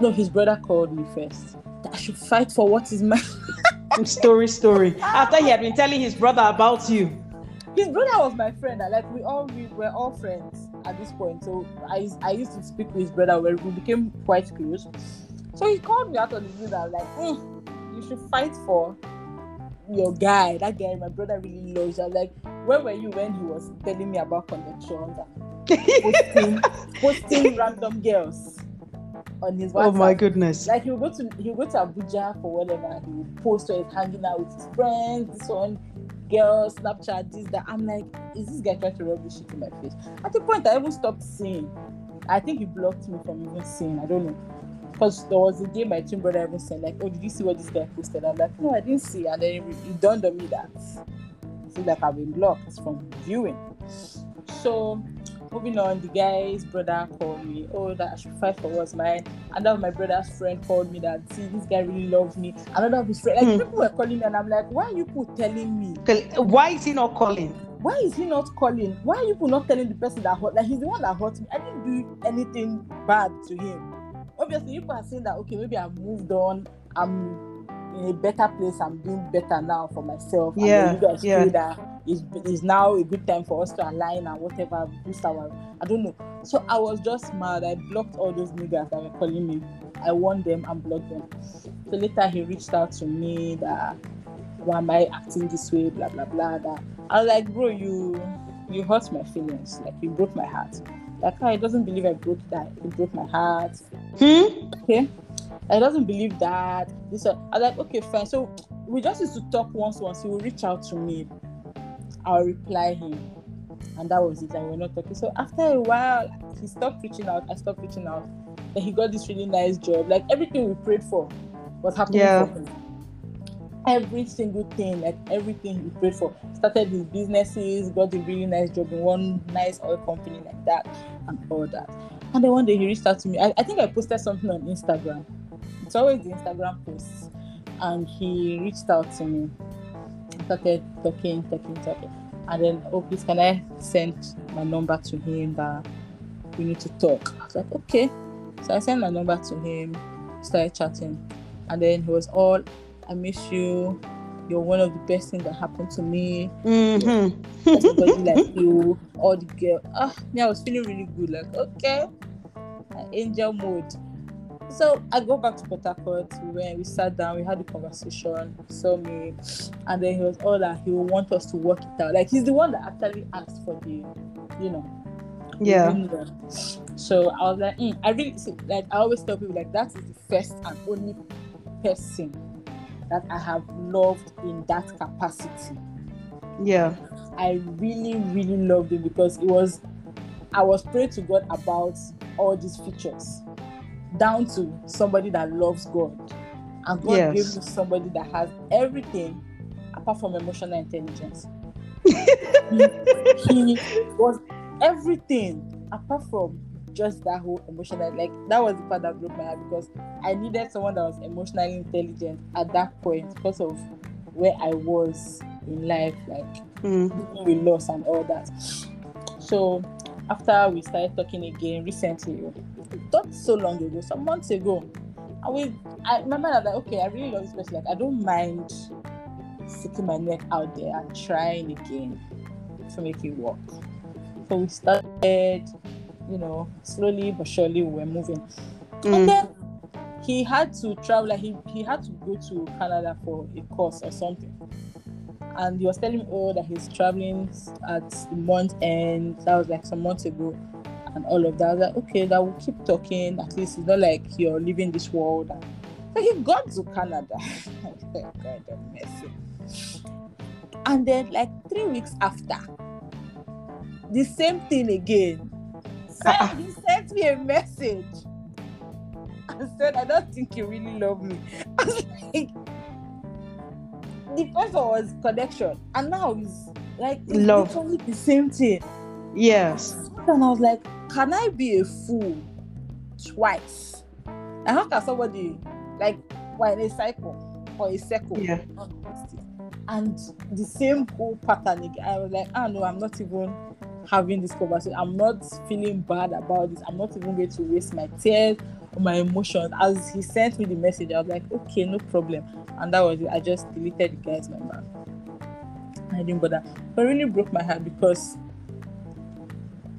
no, his brother called me first. That I should fight for what is mine. Story, story. After he had been telling his brother about you. His brother was my friend. Like we all we were all friends at this point. So I I used to speak with his brother where we became quite close. So he called me out on the blue like, "Mm, you should fight for your guy. That guy, my brother really loves. you." I was like, where were you when he was telling me about connections posting posting random girls on his WhatsApp? Oh my goodness. Like he'll go to he'll go to Abuja for whatever. He will post where he's hanging out with his friends, this one, girls, Snapchat, this, that. I'm like, is this guy trying to rub this shit in my face? At the point I even stopped seeing. I think he blocked me from even seeing. I don't know. Because there was a day my twin brother even said, like, oh, did you see what this guy posted? I'm like, no, I didn't see. And then it, it dawned on me that I feel like I've been blocked from viewing. So moving on, the guy's brother called me, oh, that I should fight for what's mine. Another of my brother's friend called me that, see, this guy really loves me. Another of his friends, like, Hmm. people were calling me, and I'm like, why are you people telling me? Why is he not calling? Why is he not calling? Why are you people not telling the person that hurt? Like, he's the one that hurt me. I didn't do anything bad to him. Obviously, people are saying that, okay, maybe I've moved on. I'm in a better place. I'm doing better now for myself. and Yeah, you guys yeah. that it's, it's now a good time for us to align and whatever, boost our, I don't know. So I was just mad. I blocked all those niggas that were calling me. I warned them and blocked them. So later he reached out to me that why am I acting this way, blah blah blah. That I was like, bro, you you hurt my feelings. Like you broke my heart. Like I doesn't believe I broke that. You broke my heart. Hmm? Okay. I doesn't believe that. This. I was like, okay, fine. So we just used to talk once once. He will reach out to me. I'll reply him. And that was it. And we're not talking. So after a while, he stopped reaching out. I stopped reaching out. Then he got this really nice job. Like everything we prayed for was happening Yeah. for him. Every single thing, like everything he prayed for. Started his businesses, got a really nice job in one nice oil company like that, and all that. And then one day he reached out to me. I, I think I posted something on Instagram. It's always the Instagram posts. And he reached out to me. Started talking, talking, talking. And then, oh, please, can I send my number to him that we need to talk? I was like, okay. So I sent my number to him, started chatting. And then he was all, I miss you. You're one of the best things that happened to me. Mm-hmm. Everybody like you, all the girl. Ah, me, I was feeling really good. Like, okay, angel mode. So I go back to Port Harcourt. We went, we sat down, we had a conversation. He saw me, and then he was all that he would want us to work it out. Like he's the one that actually asked for the, you know, Yeah. So I was like, mm, I really see, like I always tell people like that is the first and only person that I have loved in that capacity. Yeah. I really, really loved him because it was I was praying to God about all these features, down to somebody that loves God. And God Yes. gave me somebody that has everything apart from emotional intelligence. he was everything apart from just that whole emotional like that was the part that broke my heart because I needed someone that was emotionally intelligent at that point because of where I was in life, like Mm. with loss and all that. So after we started talking again recently, not so long ago, some months ago, and we I remember that like, okay, I really love this person. Like I don't mind sticking my neck out there and trying again to make it work. So we started, you know, slowly but surely we were moving. And Mm. then he had to travel, like he, he had to go to Canada for a course or something. And he was telling me, oh, that he's traveling at the month end. That was like some months ago, and all of that. I was like, okay, that will keep talking. At least it's not like you're leaving this world. So he got to Canada. God, mercy. And then, like three weeks after, the same thing again. Sent- Uh-uh. Ah, ah. he sent me a message and said, I don't think you really love me. I was like, the first one was connection, and now it's like it's Love. literally the same thing. Yes. And I was like, can I be a fool twice? And how can somebody like why in a cycle or a circle? Yeah. And the same whole pattern again. I was like, ah no, I'm not even having this conversation. I'm not feeling bad about this. I'm not even going to waste my tears my emotions. As he sent me the message, I was like, okay, no problem. And that was it. I just deleted the guy's number. I didn't bother. But it really broke my heart because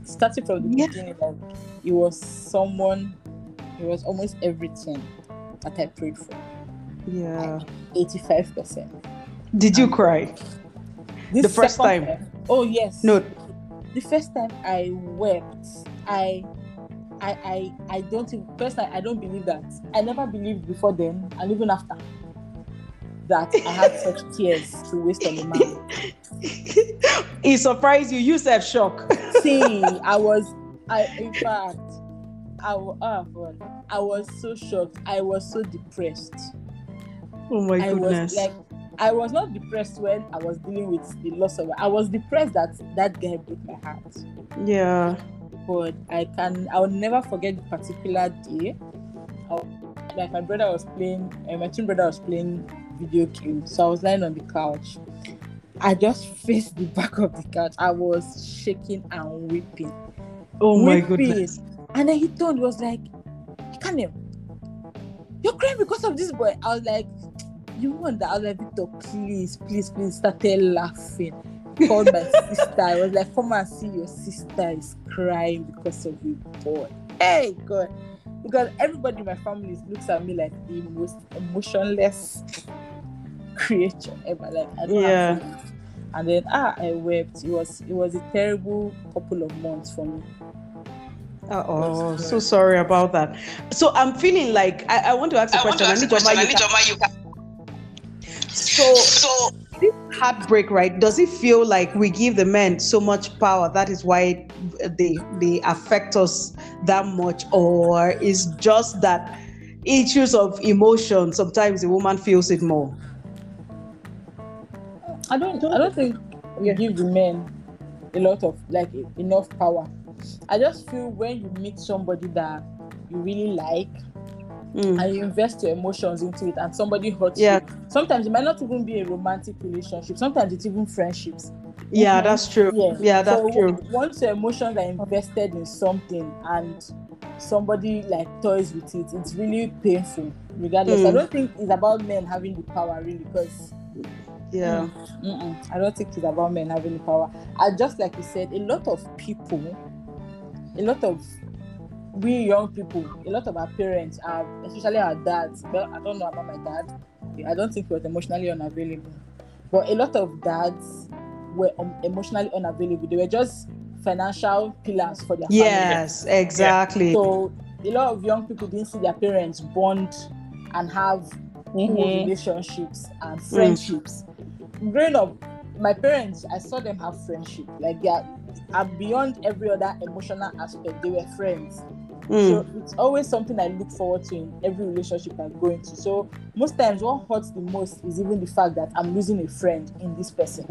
starting from the Yeah. beginning, like it was someone, it was almost everything that I prayed for. Yeah. 85%. Did you cry? This The first second time? Oh yes. No. The first time I wept, I I I I don't first time I don't believe that. I never believed before then and even after that I had such tears to waste on a man. it surprised you. You said shock. See, I was I in fact I was oh I was so shocked. I was so depressed. Oh my I goodness. was like, I was not depressed when I was dealing with the loss of. I was depressed that that guy broke my heart. yeah. But I can, I will never forget the particular day. Was- like my brother was playing, uh, my twin brother was playing video games, so I was lying on the couch. I just faced the back of the couch. I was shaking and weeping. Oh my Weeping. goodness. And then he turned, was like, Kanem, you're crying because of this boy. I was like, you want that? I was like, Victor, please, please, please, started laughing. Called my sister. I was like, come and see your sister is crying because of you, boy. Hey, God. Because everybody in my family looks at me like the most emotionless creature ever. Like, I don't Yeah. have. And then ah, I wept. It was it was a terrible couple of months for me. Oh, so sorry about that. So I'm feeling like I, I want to ask a I want question. to ask a Anijoma, question. you can- Anijoma, you can. So this heartbreak, right? Does it feel like we give the men so much power? That is why they they affect us that much, or is just that issues of emotion? Sometimes the woman feels it more. I don't I don't think we give the men a lot of like enough power. I just feel when you meet somebody that you really like Mm. and you invest your emotions into it and somebody hurts Yeah. you. Sometimes it might not even be a romantic relationship. Sometimes it's even friendships. Yeah, that's true. Yeah, Yeah, that's so true. Once your emotions are invested in something and somebody like toys with it, it's really painful. Regardless, I Mm. don't think it's about men having the power really because Yeah. Mm-mm. I don't think it's about men having the power. I just like you said, a lot of people, a lot of we young people, a lot of our parents are, especially our dads. Well, I don't know about my dad. I don't think he was emotionally unavailable, but a lot of dads were um, emotionally unavailable. They were just financial pillars for their family. Yes, exactly. So a lot of young people didn't see their parents bond and have Mhm. relationships and friendships. Growing up, my parents, I saw them have friendship. Like they are, are beyond every other emotional aspect. They were friends. Mm, So it's always something I look forward to in every relationship I go into. So most times, what hurts the most is even the fact that I'm losing a friend in this person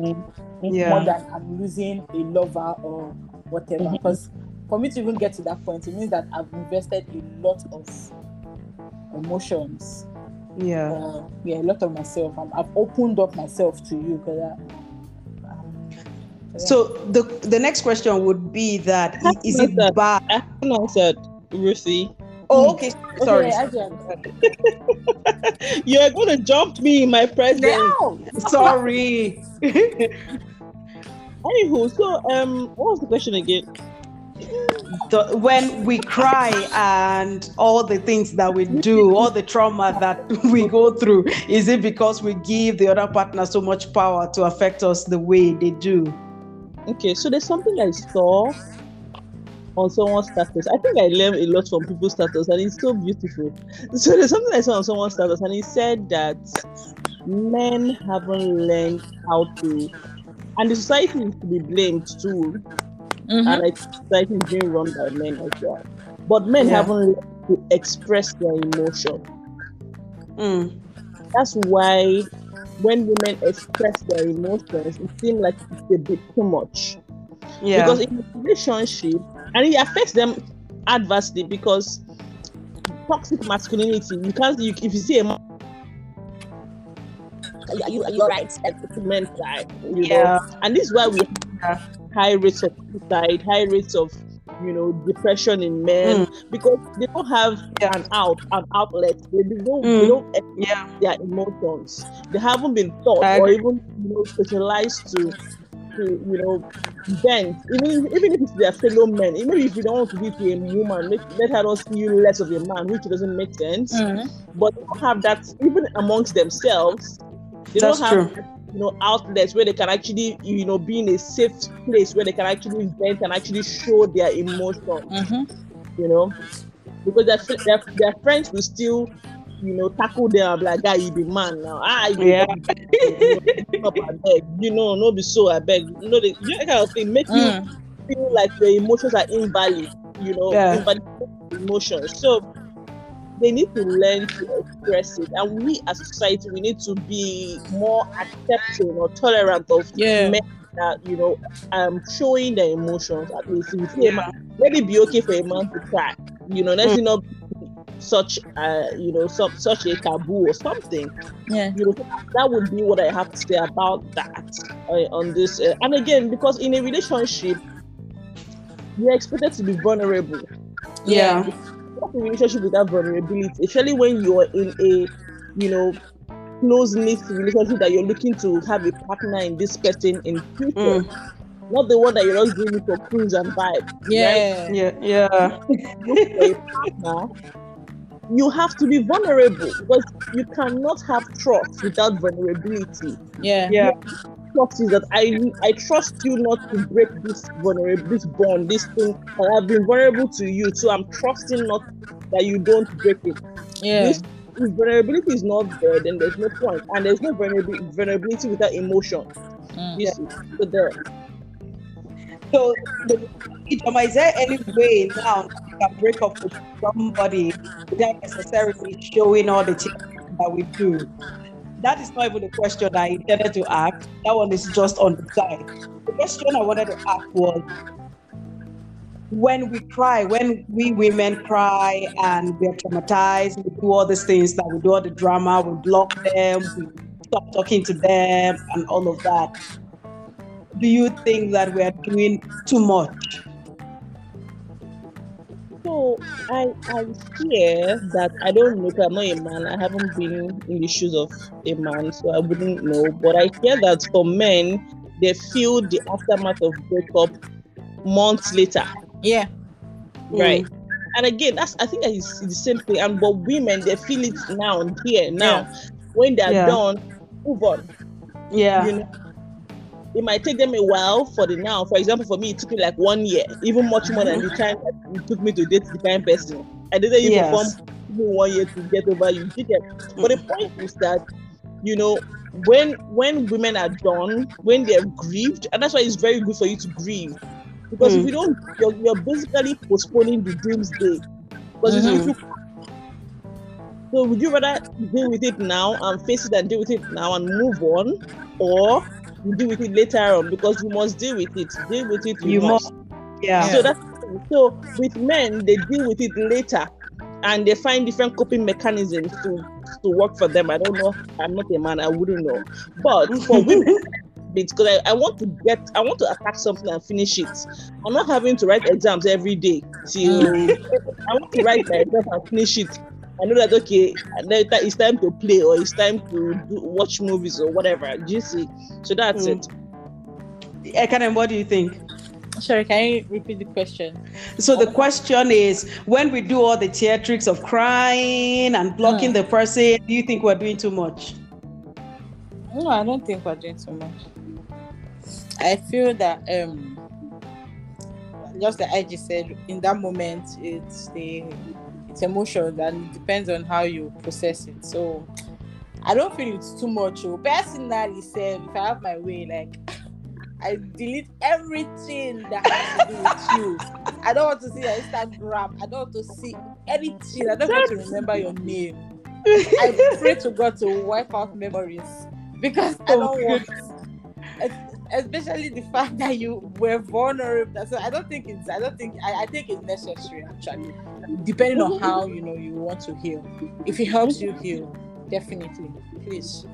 Yeah. more than I'm losing a lover or whatever. Because for me to even get to that point, it means that I've invested a lot of emotions, yeah. uh, yeah, a lot of myself. i I've opened up myself to you because I. um, yeah. So the the next question would be that is it That- bad? I haven't answered, Ruthie. Oh, okay. Okay, Sorry. Adrian. You're going to jump me in my presence. No! Sorry. Anywho, so um, what was the question again? The- when we cry and all the things that we do, all the trauma that we go through, is it because we give the other partner so much power to affect us the way they do? Okay, so there's something I saw on someone's status. I think I learned a lot from people's status, and it's so beautiful. So there's something I saw on someone's status, and he said that men haven't learned how to, and the society is to be blamed too, Mhm. and like society is being run by men as well. But men Yeah. haven't learned to express their emotion. Mm, That's why when women express their emotions, it seems like it's a bit too much. yeah. because in a relationship and it affects them adversely because toxic masculinity you can't you, if you see a man are you, are right it's a you Yeah. know and this is why we have high rates of suicide high rates of you know depression in men because they don't have Yeah. an out an outlet they don't they Mm. don't yeah. their emotions. They haven't been taught or even you know specialized to to you know bend. Even even if it's their fellow men, even if you don't want to be to a woman, make, let her not see you less of a man, which doesn't make sense. Mhm. But they don't have that even amongst themselves. They That's don't have true. you know outlets where they can actually you know be in a safe place where they can actually vent and actually show their emotion Mhm. you know, because their, their, their friends will still, you know, tackle them like, guy, you be man now. Ah, you Yeah. you up, I beg. You know, no be so, I beg. You know, the, you know, that kind of thing make you Mm. feel like your emotions are invalid, you know, Yeah. invalid emotions. So they need to learn to express it. And we as a society, we need to be more accepting or tolerant of Yeah. men that, you know, um, showing their emotions. At least if you a man, let it be okay for a man to cry. You know, let's Mm. not such uh you know some such a taboo or something Yeah. you know that would be what i have to say about that uh, on this uh, and again because in a relationship you're expected to be vulnerable Yeah. Not a relationship without vulnerability especially when you're in a you know close knit relationship that you're looking to have a partner in this person in future Mm. not the one that you're just doing it for cruise and vibe right? Yeah. Yeah. You have to be vulnerable because you cannot have trust without vulnerability. Yeah. Yeah. Trust is that I I trust you not to break this vulnerable this bond, this thing that I've been vulnerable to you, so I'm trusting not that you don't break it. Yeah. This if vulnerability is not there, then there's no point. point, and there's no vulnerability, vulnerability without emotion. Mm. You see, so there. So, the, Ijoma, is there any way now you can break up with somebody without necessarily showing all the things that we do? That is not even the question I intended to ask. That one is just on the side. The question I wanted to ask was when we cry, when we women cry and we're traumatized, we do all these things that we do all the drama, we block them, we stop talking to them, and all of that do you think that we are doing too much? So I I hear that I don't know. 'cause I'm not a man. I haven't been in the shoes of a man, so I wouldn't know. But I hear that for men, they feel the aftermath of breakup months later, Yeah. Mm. right? And again, that's I think that is the same thing. And but women, they feel it now and here now. When they're Yeah. done, move on. Yeah. You know. It might take them a while for the now. For example, for me, it took me like one year, even much more than the time that it took me to date the kind person. I didn't even Yes. form one year to get over you. You get. But the point is that, you know, when when women are done, when they're grieved, and that's why it's very good for you to grieve. Because if Mm. you don't, you're, you're basically postponing the doomsday. Because Mhm. if you so would you rather deal with it now and face it and deal with it now and move on, or you deal with it later on because you must deal with it. Deal with it. You, You must. Yeah. So that's so with men they deal with it later, and they find different coping mechanisms to to work for them. I don't know. I'm not a man. I wouldn't know. But for women. Because I, I want to get, I want to attack something and finish it. I'm not having to write exams every day till mm. I want to write my exams and finish it. I know that okay, then it's time to play or it's time to do, watch movies or whatever. Do you see? So that's Mm. it. Ekanem, what do you think? Sorry, can you repeat the question? So the question is, when we do all the theatrics of crying and blocking Hmm. the person, do you think we're doing too much? No, I don't think we're doing too much. I feel that um just like I just said, in that moment it's the it's emotion and it depends on how you process it. So I don't feel it's too much. oh. Personally, say if I have my way, like I delete everything that has to do with you. I don't want to see your Instagram. I don't want to see anything. I don't want to remember your name. I pray to God to wipe out memories because I don't want, especially the fact that you were vulnerable. So I don't think it's. I don't think. I, I think it's necessary actually, depending on how you know you want to heal. If it helps you heal, definitely, please.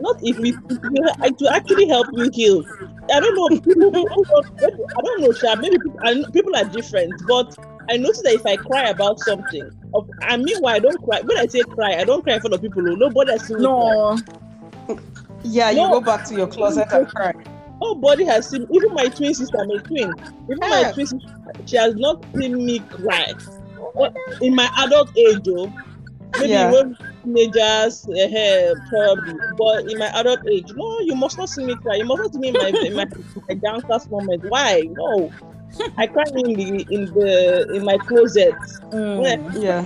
Not if we you, to actually help you heal. I don't know. People, people don't- I don't know, Sha. Maybe people, people are different, but I notice that if I cry about something, of, mean, why I don't cry. When I say cry, I don't cry in front of people. who Nobody has seen me cry. Yeah, you go back to your closet and cry. Nobody has seen. Even my twin sister, my twin. Even my twin sister, she has not seen me cry. What- In my adult age, though, maybe Yeah. when teenagers, uh, probably, but in my adult age, no, you must not see me cry. You must not see me in my in my, my downcast moment. Why? No, I cry in the in the in my closet Mm. Yeah.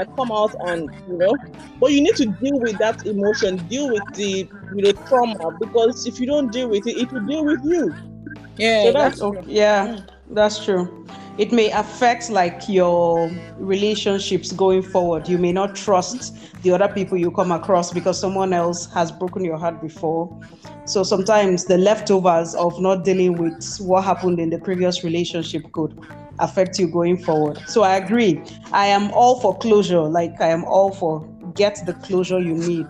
I come out and you know. But you need to deal with that emotion, deal with the with the trauma because if you don't deal with it, it will deal with you. Yeah, So that's Oh, yeah, mm. that's true. It may affect like your relationships going forward. You may not trust the other people you come across because someone else has broken your heart before. So sometimes the leftovers of not dealing with what happened in the previous relationship could affect you going forward. So I agree. I am all for closure. Like I am all for get the closure you need.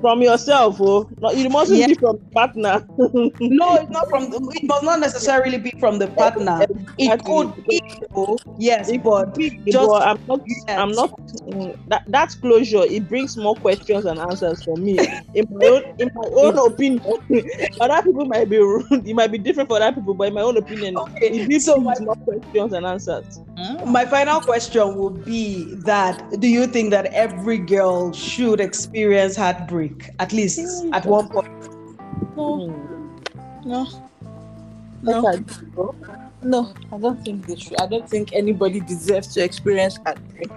From yourself, oh, no, it mustn't Yeah. be from partner. No, it's not from. It must not necessarily be from the partner. It could be, though, yes, It but Big, just- but I'm not. yes. I'm not. mm, that that closure it brings more questions and answers for me. In my own, in my own opinion, other people might be rude. It might be different for other people, but in my own opinion, okay. it gives So so my, more questions and answers. my final question would be that: Do you think that every girl should experience heartbreak at least at one point? no, Mm. no, no, no. I don't think they should. I don't think anybody deserves to experience heartbreak.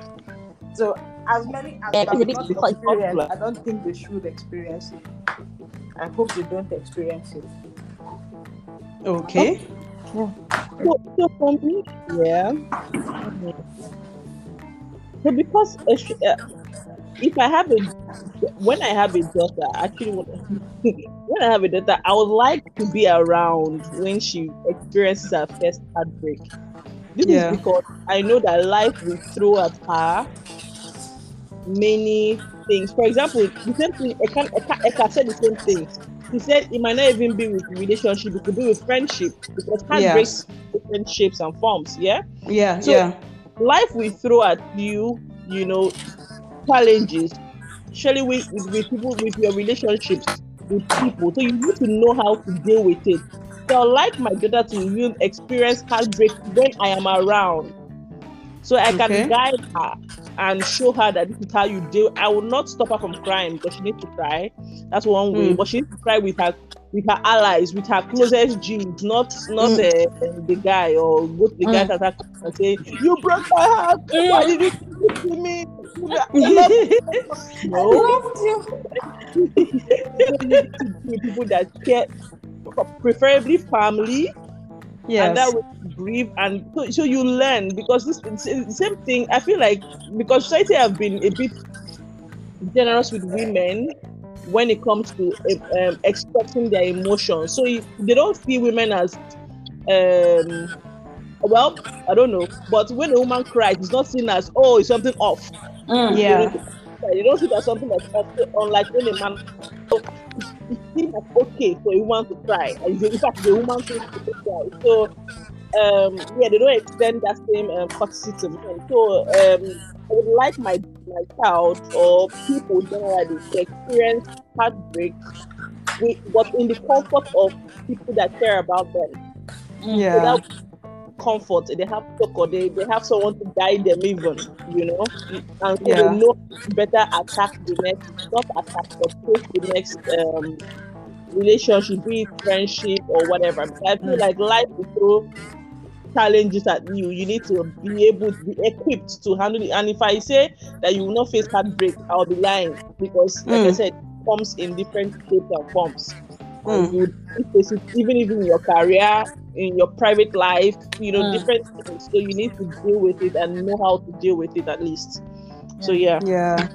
So as many as Yeah, they have it's not quite experienced, popular. I don't think they should experience it. I hope they don't experience it. Okay. So, so for me, yeah. So because sh- uh, if I have a when I have a daughter, actually when, when I have a daughter, I would like to be around when she experiences her first heartbreak. This Yeah. is because I know that life will throw at her many things. For example, the same thing. Eka, Eka, Eka said the same thing. He said it might not even be with relationship; it could be with friendship because heartbreak Yes. different shapes and forms. Yeah, Yeah. So- yeah. life will throw at you, you know, challenges, surely with, with, people with your relationships with people. So you need to know how to deal with it. So I like my daughter to even experience heartbreak when I am around. So I can Okay. guide her and show her that this is how you deal. I will not stop her from crying because she needs to cry. That's one way. Mm. But she needs to cry with her with her allies, with her closest Jews, not not Mm. uh, the guy or go to the guy Mm. that attack and say, "You broke my heart. Why did you do this to me?" no, loved you. people that care, preferably family, and that will grieve and so, so you learn because this same thing i feel like because society have been a bit generous with women when it comes to um, expressing their emotions. So they don't see women as um well i don't know. But when a woman cries it's not seen as oh it's something off. Mm. yeah. you don't see that something that's off. Unlike when a man so it seems okay for a woman to cry. In fact the woman thinks to cry. So um yeah they don't extend that same um, courtesy to men so um would like my my child or people generally to experience heartbreak with but in the comfort of people that care about them Mm. Yeah. without comfort they have talk or they, they have someone to guide them even you know and so Yeah. they know better attack the next not attack but face the next um relationship be it friendship or whatever Because i feel Mm. like life will throw challenges at you you need to be able to be equipped to handle it and if i say that you will not face heartbreak i'll be lying because like i Mm. said it comes in different shapes and forms Mm. and face it even even in your career in your private life you know Mm. different things so you need to deal with it and know how to deal with it at least so yeah Yeah.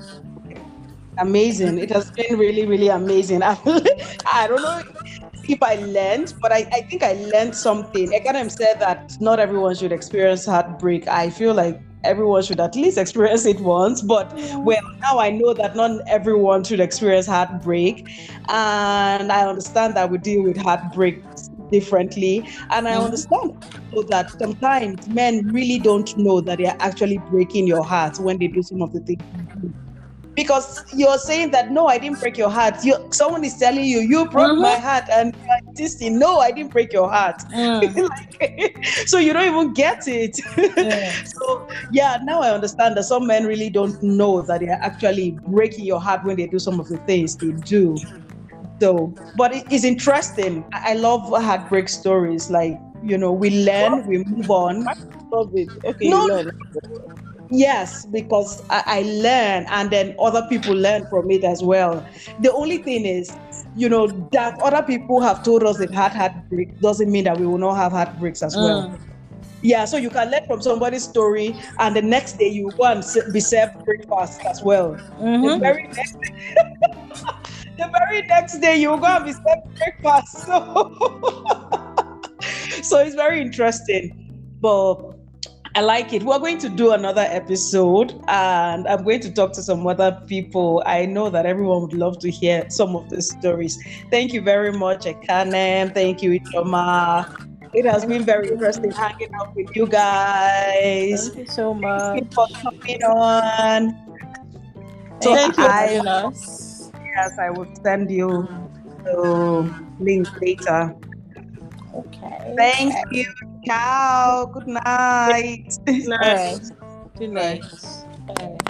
Amazing. It has been really, really amazing. I don't know if I learned, but I, I think I learned something. Ekanem said that not everyone should experience heartbreak. I feel like everyone should at least experience it once. But well, now I know that not everyone should experience heartbreak. And I understand that we deal with heartbreak differently. And I Mhm. understand that sometimes men really don't know that they're actually breaking your heart when they do some of the things. Because you're saying that no, I didn't break your heart. You, someone is telling you you broke Mhm. my heart, and you're insisting, no, I didn't break your heart. Mm. Like, so you don't even get it. Yeah. so yeah, now I understand that some men really don't know that they are actually breaking your heart when they do some of the things they do. So, but it is interesting. I I love heartbreak stories. Like you know, we learn, we move on. Love it. Okay, No. Yes, because I, I learn and then other people learn from it as well. The only thing is, you know, that other people have told us they've had heartbreak doesn't mean that we will not have heartbreaks as well. Mm. Yeah, so you can learn from somebody's story and the next day you go and be served breakfast as well. The Mhm. very next the very next day you go and be served breakfast. So, so it's very interesting. But I like it. We're going to do another episode and I'm going to talk to some other people. I know that everyone would love to hear some of the stories. Thank you very much, Ekanem. Thank you, Ijoma. It has been very interesting hanging out with you guys. Thank you so Thank much. you for coming on. So Thank you for I, having yes, I will send you the link later. Okay. Thank you. Ciao. Good night. Good night. Good night. Good night. Good night.